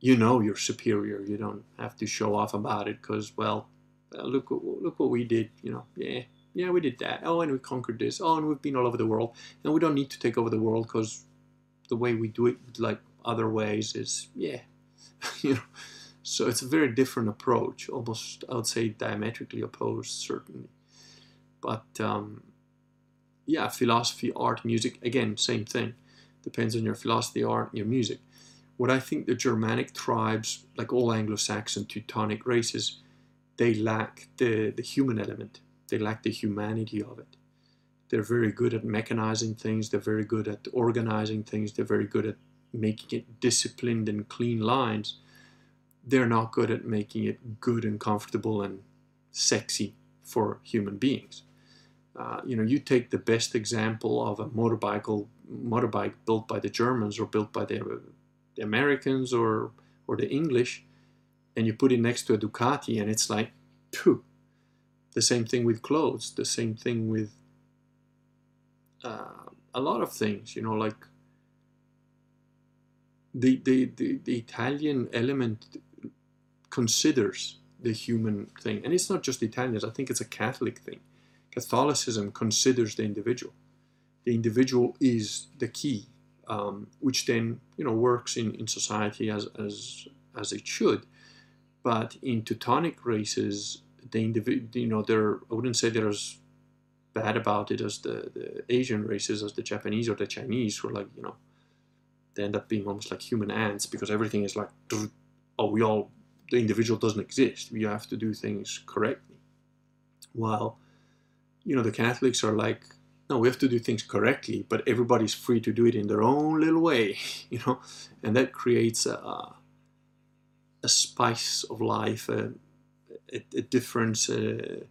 you know you're superior. You don't have to show off about it because, well, uh, look, look what we did, you know. Yeah, yeah, we did that. Oh, and we conquered this. Oh, and we've been all over the world. And we don't need to take over the world because the way we do it, like other ways, is, yeah, you know so it's a very different approach, almost I would say diametrically opposed, certainly. But um, yeah, philosophy, art, music, again, same thing. Depends on your philosophy, art, your music. What I think the Germanic tribes, like all Anglo-Saxon Teutonic races, they lack the, the human element. They lack the humanity of it. They're very good at mechanizing things. They're very good at organizing things. They're very good at making it disciplined and clean lines they're not good at making it good and comfortable and sexy for human beings. Uh, you know, you take the best example of a motorbike, motorbike built by the Germans or built by the, the Americans or or the English, and you put it next to a Ducati, and it's like, phew. The same thing with clothes. The same thing with uh, a lot of things. You know, like the, the, the, the Italian element considers the human thing. And it's not just Italians, I think it's a Catholic thing. Catholicism considers the individual. The individual is the key, um, which then you know works in, in society as, as as it should. But in Teutonic races, the individual, you know, they're I wouldn't say they're as bad about it as the, the Asian races, as the Japanese or the Chinese, who are like, you know, they end up being almost like human ants because everything is like, oh, we all, the individual doesn't exist. We have to do things correctly. While, you know, the Catholics are like, no, we have to do things correctly, but everybody's free to do it in their own little way, you know, and that creates a, a spice of life, a, a, a difference, a,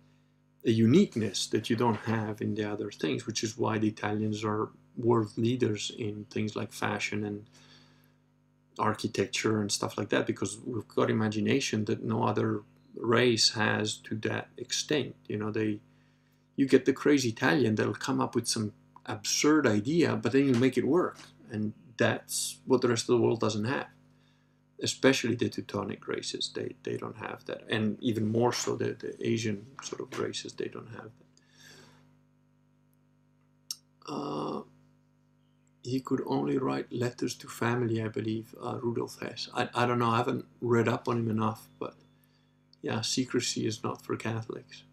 a uniqueness that you don't have in the other things, which is why the Italians are world leaders in things like fashion and architecture and stuff like that because we've got imagination that no other race has to that extent you know they you get the crazy italian that'll come up with some absurd idea but then you make it work and that's what the rest of the world doesn't have. Especially the teutonic races they, they don't have that and even more so the, the asian sort of races they don't have that. Uh, he could only write letters to family, I believe, uh, Rudolf Hess. I, I don't know, I haven't read up on him enough, but yeah, secrecy is not for Catholics.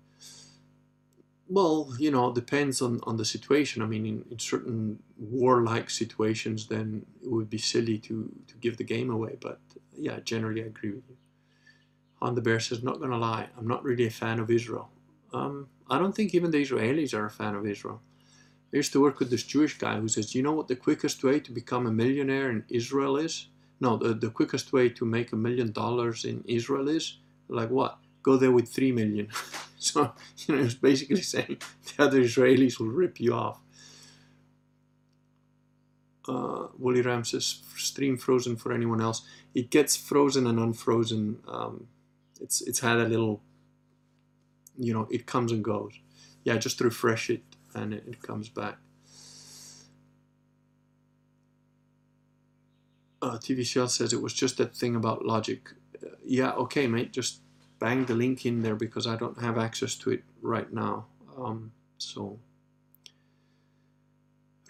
Well, you know, depends on, on the situation. I mean, in, in certain warlike situations, then it would be silly to, to give the game away, but yeah, generally I agree with you. Honda Bear says, not gonna lie, I'm not really a fan of Israel. Um, I don't think even the Israelis are a fan of Israel. I used to work with this Jewish guy who says, you know what the quickest way to become a millionaire in Israel is? No, the, the quickest way to make a million dollars in Israel is? Like what? Go there with three million. so, you know, was basically saying the other Israelis will rip you off. Uh, Wooly Ram says, stream frozen for anyone else. It gets frozen and unfrozen. Um, it's, it's had a little, you know, it comes and goes. Yeah, just refresh it and it, comes back. Uh, TVCL says it was just that thing about logic. Uh, yeah, okay, mate, just bang the link in there because I don't have access to it right now. Um, so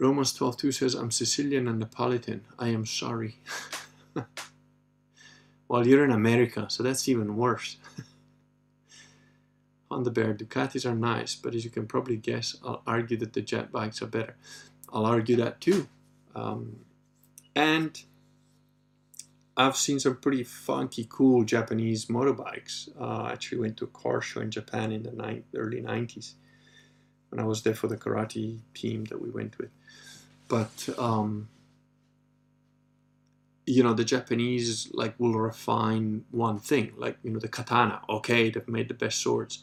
Romans 12.2 says, I'm Sicilian and Neapolitan. I am sorry. well, you're in America, so that's even worse. on the bear. Ducatis are nice, but as you can probably guess, I'll argue that the jet bikes are better. I'll argue that too. Um, and I've seen some pretty funky, cool Japanese motorbikes. Uh, I actually went to a car show in Japan in the ni- early 90s when I was there for the karate team that we went with. But um, you know the japanese like will refine one thing like you know the katana. Okay they've made the best swords.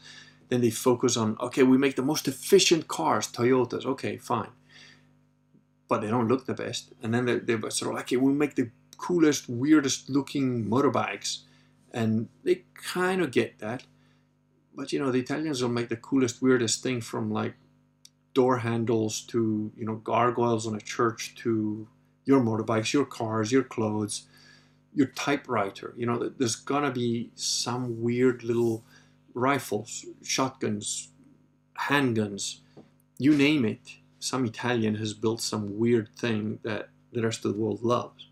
Then they focus on okay we make the most efficient cars toyotas. Okay fine. But they don't look the best. And then they, they're sort of like okay we make the coolest weirdest looking motorbikes. And they kind of get that. But you know the italians will make the coolest weirdest thing from like door handles to you know gargoyles on a church to your motorbikes, your cars, your clothes, your typewriter. You know, there's gonna be some weird little rifles, shotguns, handguns, you name it. Some Italian has built some weird thing that the rest of the world loves.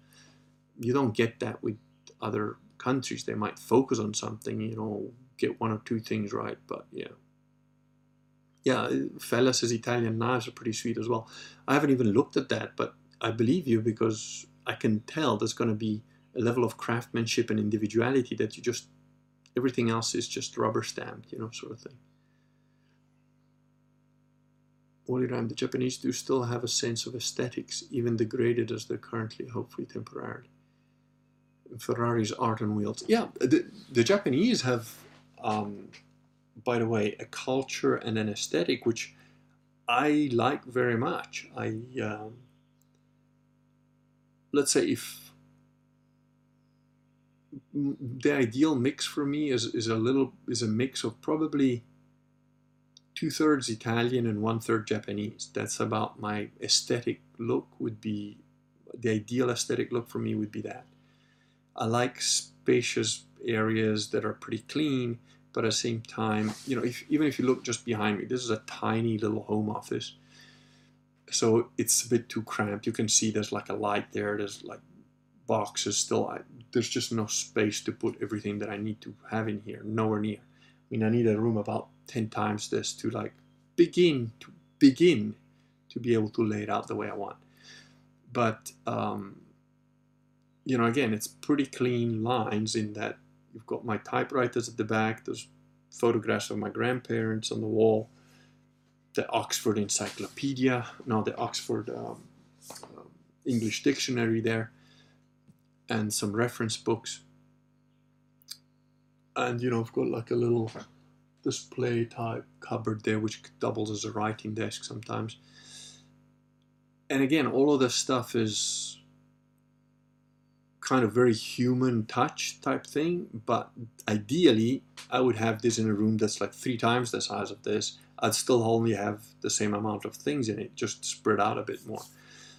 You don't get that with other countries. They might focus on something, you know, get one or two things right, but yeah. Yeah, Fellas' Italian knives are pretty sweet as well. I haven't even looked at that, but I believe you because I can tell there's going to be a level of craftsmanship and individuality that you just everything else is just rubber stamped, you know, sort of thing. Woliram, the Japanese do still have a sense of aesthetics, even degraded as they're currently, hopefully temporarily. Ferrari's art on wheels. Yeah, the, the Japanese have, um, by the way, a culture and an aesthetic which I like very much. I um, let's say if the ideal mix for me is, is a little is a mix of probably two thirds Italian and one third Japanese. That's about my aesthetic look. Would be the ideal aesthetic look for me would be that. I like spacious areas that are pretty clean, but at the same time, you know, if, even if you look just behind me, this is a tiny little home office. So it's a bit too cramped. You can see there's like a light there. There's like boxes still. I, there's just no space to put everything that I need to have in here. Nowhere near. I mean, I need a room about 10 times this to like begin to begin to be able to lay it out the way I want. But, um, you know, again, it's pretty clean lines in that you've got my typewriters at the back, there's photographs of my grandparents on the wall, the Oxford Encyclopedia, no, the Oxford um, um, English Dictionary there, and some reference books. And, you know, I've got like a little display type cupboard there, which doubles as a writing desk sometimes. And again, all of this stuff is kind of very human touch type thing, but ideally, I would have this in a room that's like three times the size of this. I'd still only have the same amount of things in it, just spread out a bit more.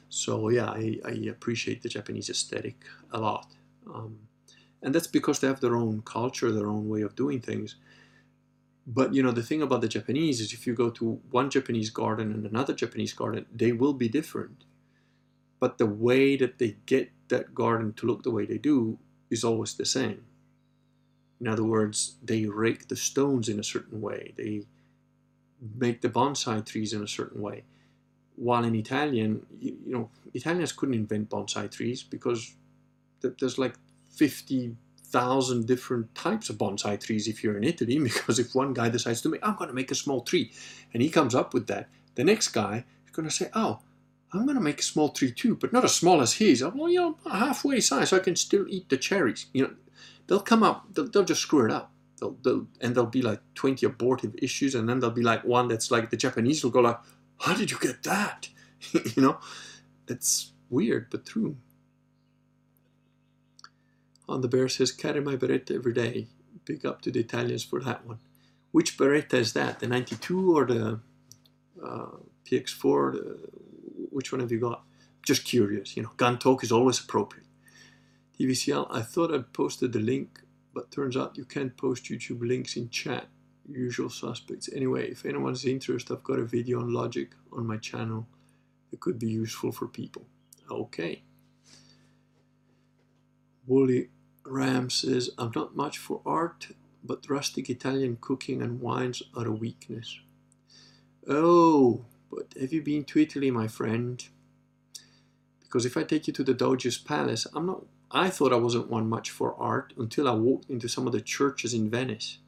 So yeah, I, I appreciate the Japanese aesthetic a lot. Um, and that's because they have their own culture, their own way of doing things. But you know, the thing about the Japanese is if you go to one Japanese garden and another Japanese garden, they will be different. But the way that they get that garden to look the way they do is always the same. In other words, they rake the stones in a certain way. They make the bonsai trees in a certain way. While in Italian, you, you know, Italians couldn't invent bonsai trees because there's like 50 thousand different types of bonsai trees if you're in Italy, because if one guy decides to make, I'm going to make a small tree, and he comes up with that, the next guy is going to say, oh, I'm going to make a small tree too, but not as small as his. I Well, you know, halfway size, so I can still eat the cherries. You know, they'll come up, they'll, they'll just screw it up. They'll, they'll, and there'll be like 20 abortive issues, and then there'll be like one that's like the Japanese will go like, how did you get that? you know, it's weird but true on the bear says, carry my Beretta every day. Big up to the Italians for that one. Which Beretta is that? The 92 or the uh, PX4? The, which one have you got? Just curious. You know, gun talk is always appropriate. TVCL, I thought I'd posted the link, but turns out you can't post YouTube links in chat. Usual suspects. Anyway, if anyone's interested, I've got a video on logic on my channel that could be useful for people. Okay. Woolly Ram says, I'm not much for art, but rustic Italian cooking and wines are a weakness. Oh, but have you been to Italy, my friend? Because if I take you to the Doge's palace, I'm not. I thought I wasn't one much for art until I walked into some of the churches in Venice.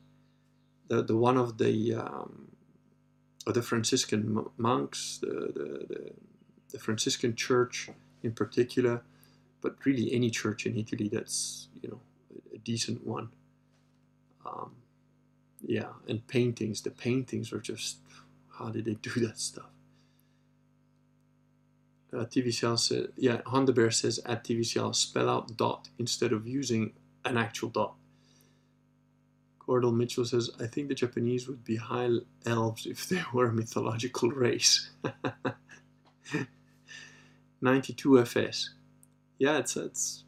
The the one of the um, of the Franciscan monks, the, the, the the Franciscan church in particular, but really any church in Italy that's you know a, decent one. Um, yeah, and paintings. The paintings are just how did they do that stuff? Uh, TVCL says, yeah, Honda Bear says at TVCL, spell out dot instead of using an actual dot. Cordell Mitchell says, I think the Japanese would be high elves if they were a mythological race. 92 FS yeah, it's it's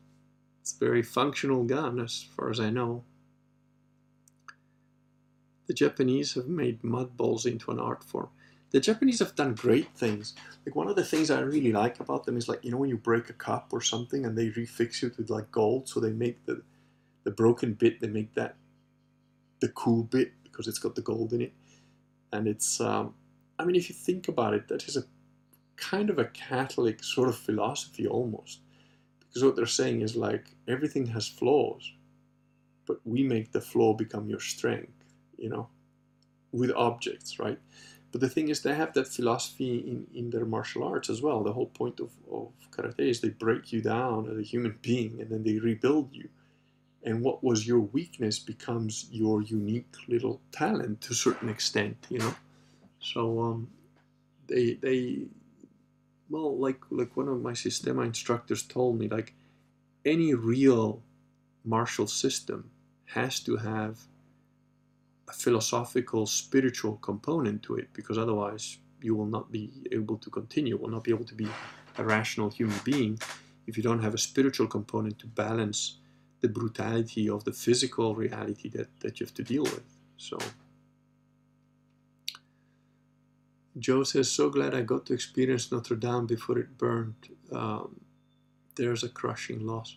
it's a very functional gun as far as I know. The Japanese have made mud balls into an art form. The Japanese have done great things. Like one of the things I really like about them is like you know when you break a cup or something and they refix it with like gold, so they make the the broken bit they make that the cool bit because it's got the gold in it, and it's um, I mean if you think about it, that is a kind of a Catholic sort of philosophy almost because what they're saying is like everything has flaws, but we make the flaw become your strength, you know, with objects, right? But the thing is, they have that philosophy in, in their martial arts as well. The whole point of, of karate is they break you down as a human being and then they rebuild you. And what was your weakness becomes your unique little talent to a certain extent, you know. So um, they they well, like like one of my Sistema instructors told me, like any real martial system has to have a philosophical, spiritual component to it, because otherwise you will not be able to continue, will not be able to be a rational human being if you don't have a spiritual component to balance the brutality of the physical reality that, that you have to deal with. So, Joe says, So glad I got to experience Notre Dame before it burned. Um, there's a crushing loss.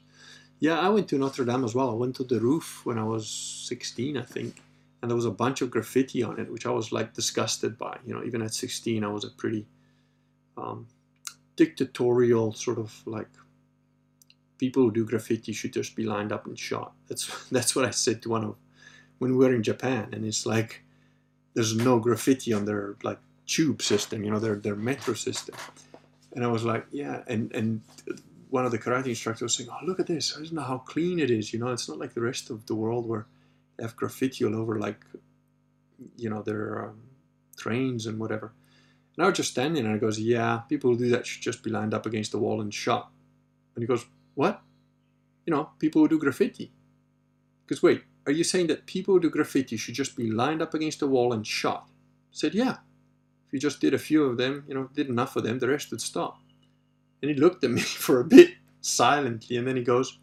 Yeah, I went to Notre Dame as well. I went to the roof when I was 16, I think, and there was a bunch of graffiti on it, which I was like disgusted by. You know, even at 16, I was a pretty um, dictatorial sort of like people who do graffiti should just be lined up and shot. That's that's what I said to one of when we were in Japan, and it's like there's no graffiti on their like tube system, you know, their their metro system. And I was like, yeah, and and one of the karate instructors was saying, oh, look at this, isn't how clean it is? You know, it's not like the rest of the world where have graffiti all over, like, you know, their um, trains and whatever. And I was just standing there and I goes, yeah, people who do that should just be lined up against the wall and shot. And he goes, what? You know, people who do graffiti. Because wait, are you saying that people who do graffiti should just be lined up against the wall and shot? I said, yeah. If you just did a few of them, you know, did enough of them, the rest would stop. And he looked at me for a bit silently, and then he goes,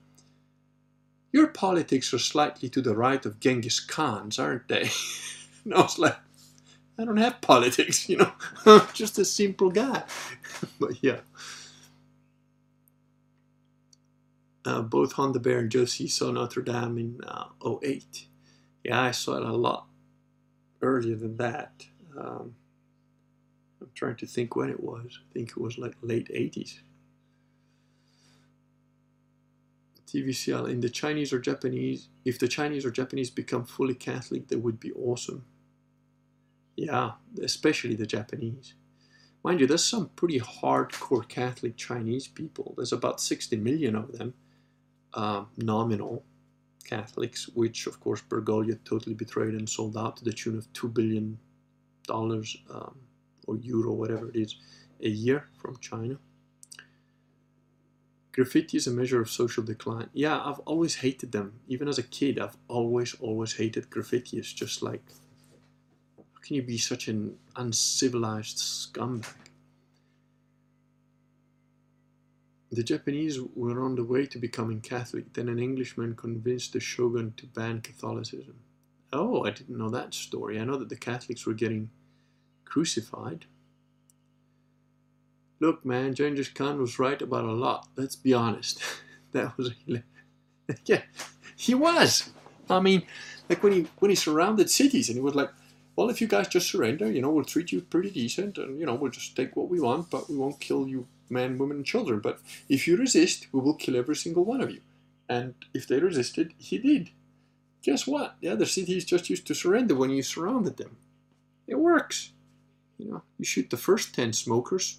Your politics are slightly to the right of Genghis Khan's, aren't they? and I was like, I don't have politics, you know, I'm just a simple guy. but yeah. Uh, both Honda Bear and Joe C saw Notre Dame in uh, 08. Yeah, I saw it a lot earlier than that. Um, I'm trying to think when it was. I think it was like late 80s. TVCL in the Chinese or Japanese, if the Chinese or Japanese become fully Catholic, that would be awesome. Yeah, especially the Japanese. Mind you, there's some pretty hardcore Catholic Chinese people. There's about 60 million of them, uh, nominal Catholics, which of course Bergoglio totally betrayed and sold out to the tune of $2 billion um, or euro, whatever it is, a year from China. Graffiti is a measure of social decline. Yeah, I've always hated them. Even as a kid, I've always, always hated graffiti. It's just like, how can you be such an uncivilized scumbag? The Japanese were on the way to becoming Catholic. Then an Englishman convinced the shogun to ban Catholicism. Oh, I didn't know that story. I know that the Catholics were getting crucified. Look, man, Genghis Khan was right about a lot. Let's be honest. that was, yeah, he was. I mean, like when he when he surrounded cities and he was like, well, if you guys just surrender, you know, we'll treat you pretty decent, and you know, we'll just take what we want, but we won't kill you, men, women, and children. But if you resist, we will kill every single one of you. And if they resisted, he did. Guess what? The other cities just used to surrender when you surrounded them. It works. You know, you shoot the first 10 smokers,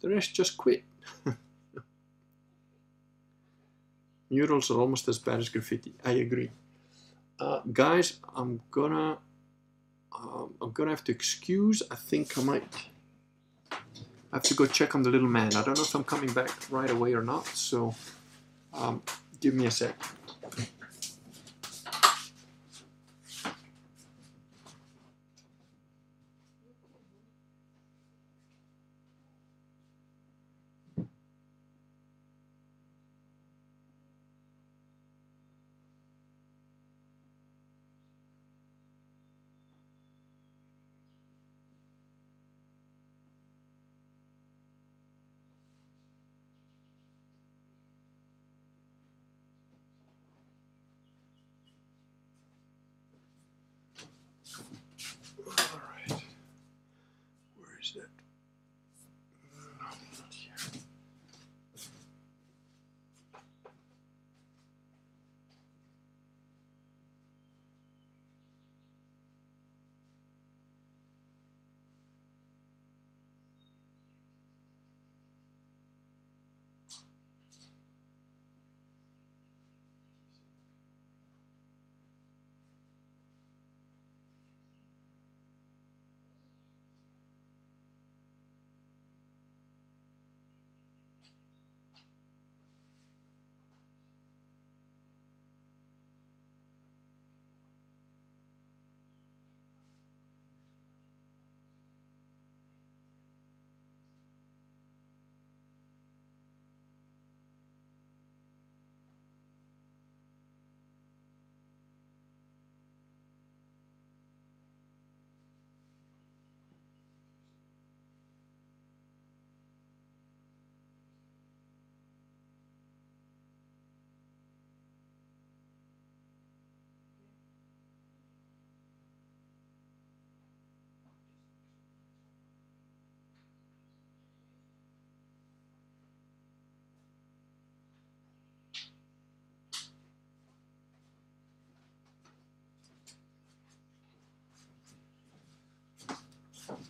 the rest just quit. Murals are almost as bad as graffiti. I agree. Uh, guys, I'm gonna um, I'm gonna have to excuse. I think I might have to go check on the little man. I don't know if I'm coming back right away or not. So um, give me a sec.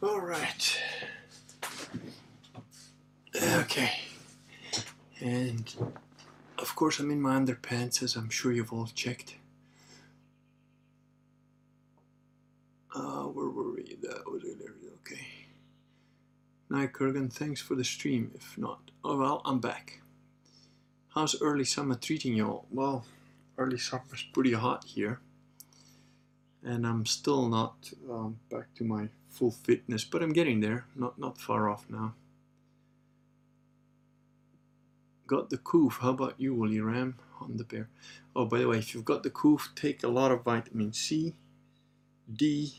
All right. Okay. And of course, I'm in my underpants, as I'm sure you've all checked. Uh, where were we? That was it. Okay. Night, Kurgan. Thanks for the stream. If not, oh well, I'm back. How's early summer treating y'all? Well, early summer's pretty hot here, and I'm still not um, back to my full fitness, but I'm getting there. Not not far off now. Got the coof. How about you, Woolly Ram? On the bear. Oh, by the way, if you've got the coof, take a lot of vitamin C, D,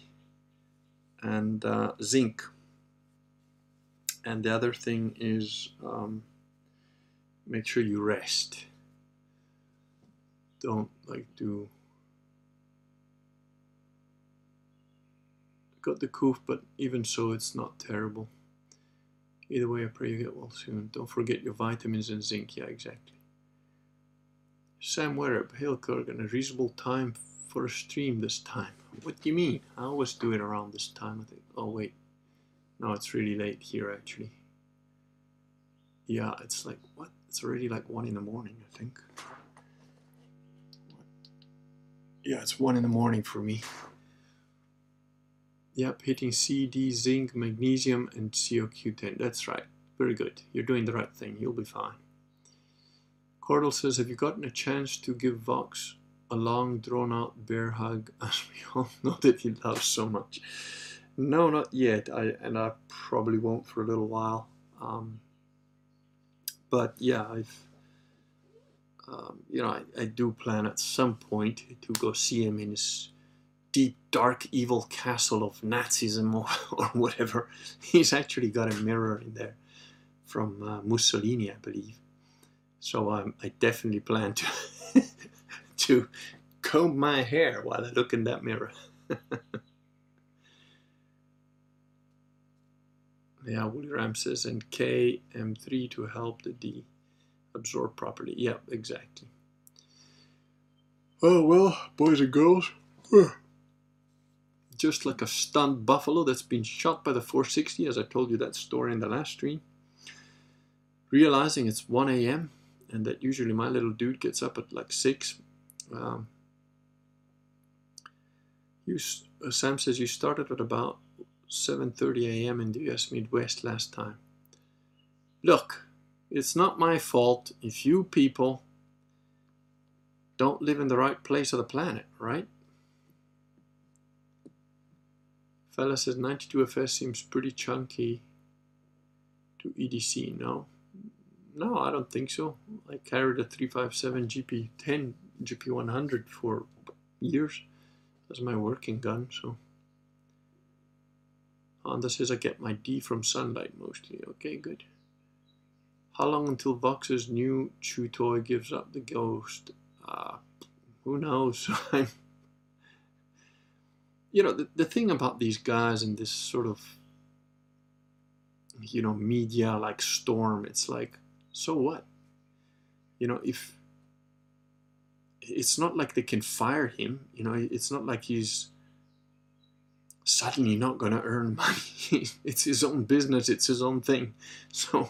and uh, zinc. And the other thing is um, make sure you rest. Don't like do. Got the coof, but even so, it's not terrible. Either way, I pray you get well soon. Don't forget your vitamins and zinc. Yeah, exactly. Sam Werrib, Hail Kurgan, a reasonable time for a stream this time. What do you mean? I always do it around this time. I think. Oh wait, no, it's really late here actually. Yeah, it's like what? It's already like one in the morning, I think. Yeah, it's one in the morning for me. Yep, hitting C, D, zinc, magnesium, and CoQ10. That's right. Very good. You're doing the right thing. You'll be fine. Cordell says, have you gotten a chance to give Vox a long, drawn-out bear hug, as we all know that he loves so much? No, not yet. I and I probably won't for a little while. Um, but yeah, I've um, you know I, I do plan at some point to go see him in his deep, dark, evil castle of Nazism or, or whatever. He's actually got a mirror in there from uh, Mussolini, I believe. So um, I definitely plan to to comb my hair while I look in that mirror. yeah, Woolly Ram says, and K M3 to help the D absorb properly. Yeah, exactly. Oh well, boys and girls just like a stunned buffalo that's been shot by the 460, as I told you that story in the last stream. Realizing it's 1 a.m. and that usually my little dude gets up at like 6. Um, you, uh, Sam says you started at about 7.30 a.m. in the US Midwest last time. Look, it's not my fault if you people don't live in the right place of the planet, right? Fella says 92FS seems pretty chunky to EDC. No, no, I don't think so. I carried a 357 GP10 GP100 for years as my working gun. So Honda says I get my D from sunlight mostly. Okay, good. How long until Vox's new chew toy gives up the ghost? Uh, who knows? I'm you know the, the thing about these guys and this sort of you know media like storm it's like so what? You know if it's not like they can fire him you know it's not like he's suddenly not going to earn money. It's his own business it's his own thing. So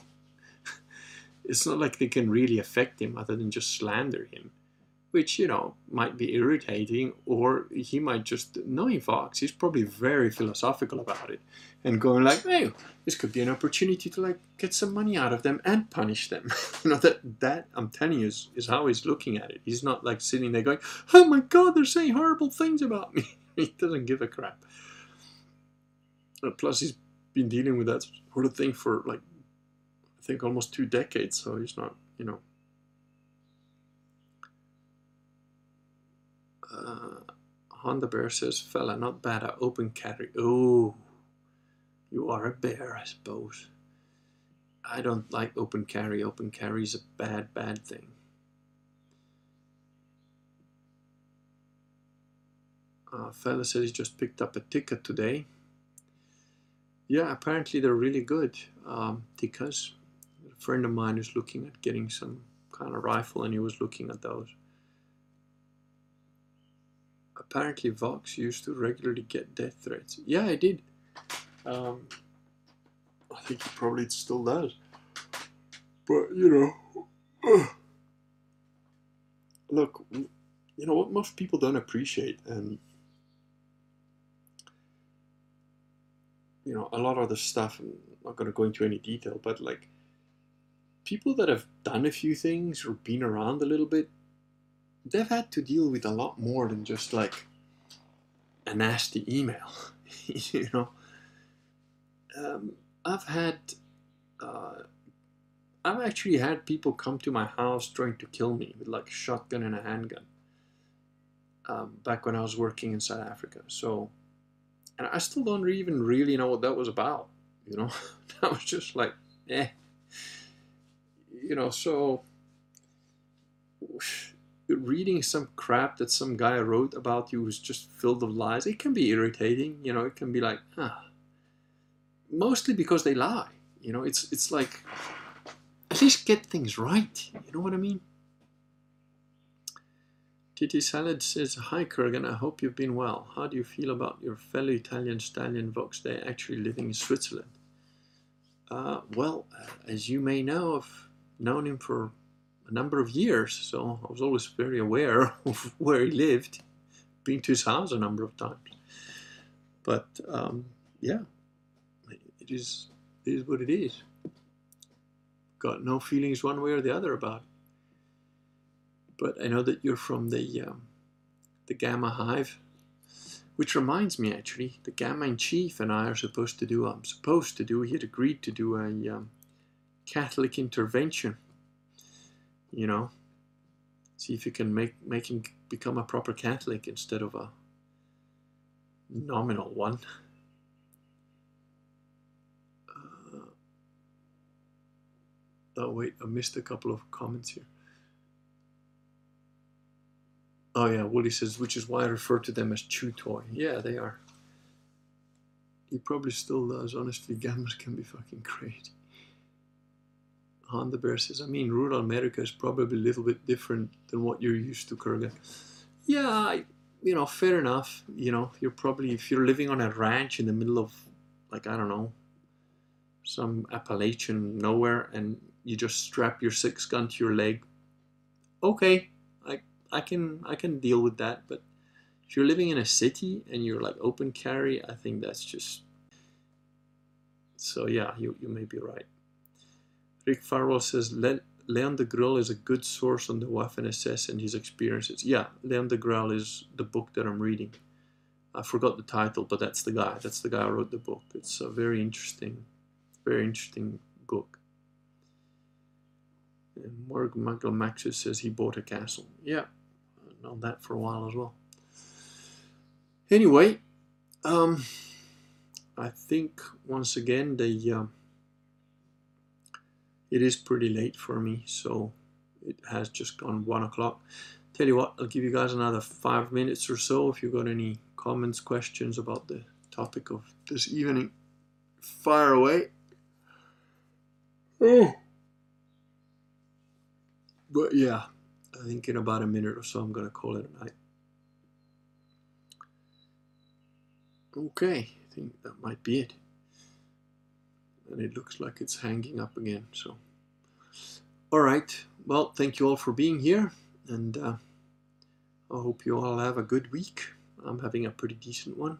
it's not like they can really affect him other than just slander him which you know might be irritating or he might just knowing Vox he's probably very philosophical about it. And going like hey this could be an opportunity to like get some money out of them and punish them. You know that that i'm telling you is, is how he's looking at it. He's not like sitting there going oh my god they're saying horrible things about me. He doesn't give a crap. Plus he's been dealing with that sort of thing for like i think almost two decades so he's not you know uh, Honda Bear says, fella, not bad at open carry. Oh, you are a bear, I suppose. I don't like open carry. Open carry is a bad, bad thing. Uh, fella says he just picked up a ticket today. Yeah, apparently they're really good um, Tikkas. A friend of mine is looking at getting some kind of rifle and he was looking at those. Apparently Vox used to regularly get death threats. Yeah, I did. Um, I think he probably still does. But you know, look, you know what most people don't appreciate, and you know, a lot of the stuff. I'm not going to go into any detail, but like people that have done a few things or been around a little bit, they've had to deal with a lot more than just like a nasty email. you know, um, I've had, uh, I've actually had people come to my house trying to kill me with like a shotgun and a handgun. Um, back when I was working in South Africa, so, and I still don't even really know what that was about. You know, that was just like, eh. You know, so reading some crap that some guy wrote about you who's just filled with lies, it can be irritating. You know, it can be like, ah. Mostly because they lie. You know, it's it's like at least get things right. You know what I mean? Titi Salad says, Hi Kurgan, I hope you've been well. How do you feel about your fellow Italian stallion Vox Day actually living in Switzerland? Uh, well, as you may know, I've known him for a number of years, so I was always very aware of where he lived, been to his house a number of times. But um, yeah, it is, it is what it is. Got no feelings one way or the other about it. But I know that you're from the um, the Gamma Hive, which reminds me actually, the Gamma in Chief and I are supposed to do. I'm supposed to do. He had agreed to do a um, Catholic intervention you know see if you can make make him become a proper catholic instead of a nominal one. Uh, oh wait i missed a couple of comments here. Oh yeah Woody says which is why i refer to them as chew toy. Yeah they are. He probably still does. Honestly gammas can be fucking crazy Honda Bear says, I mean, rural America is probably a little bit different than what you're used to, Kurgan. Yeah, I, you know, fair enough. You know, you're probably, if you're living on a ranch in the middle of, like, I don't know, some Appalachian nowhere and you just strap your six gun to your leg, okay, I, I can, I can deal with that. But if you're living in a city and you're like open carry, I think that's just, so yeah, you, you may be right. Rick Farwell says Leon Degrelle is a good source on the Waffen SS and his experiences. Yeah, Leon Degrelle is the book that I'm reading. I forgot the title, but that's the guy. That's the guy who wrote the book. It's a very interesting, very interesting book. And Mark Michael Maxis says he bought a castle. Yeah, I've known that for a while as well. Anyway, um, I think once again the. Uh, it is pretty late for me, so it has just gone one o'clock. Tell you what, I'll give you guys another five minutes or so if you've got any comments, questions about the topic of this evening. Fire away. Oh. But yeah, I think in about a minute or so I'm going to call it a night. Okay, I think that might be it and it looks like it's hanging up again so. All right. Well thank you all for being here and uh, I hope you all have a good week. I'm having a pretty decent one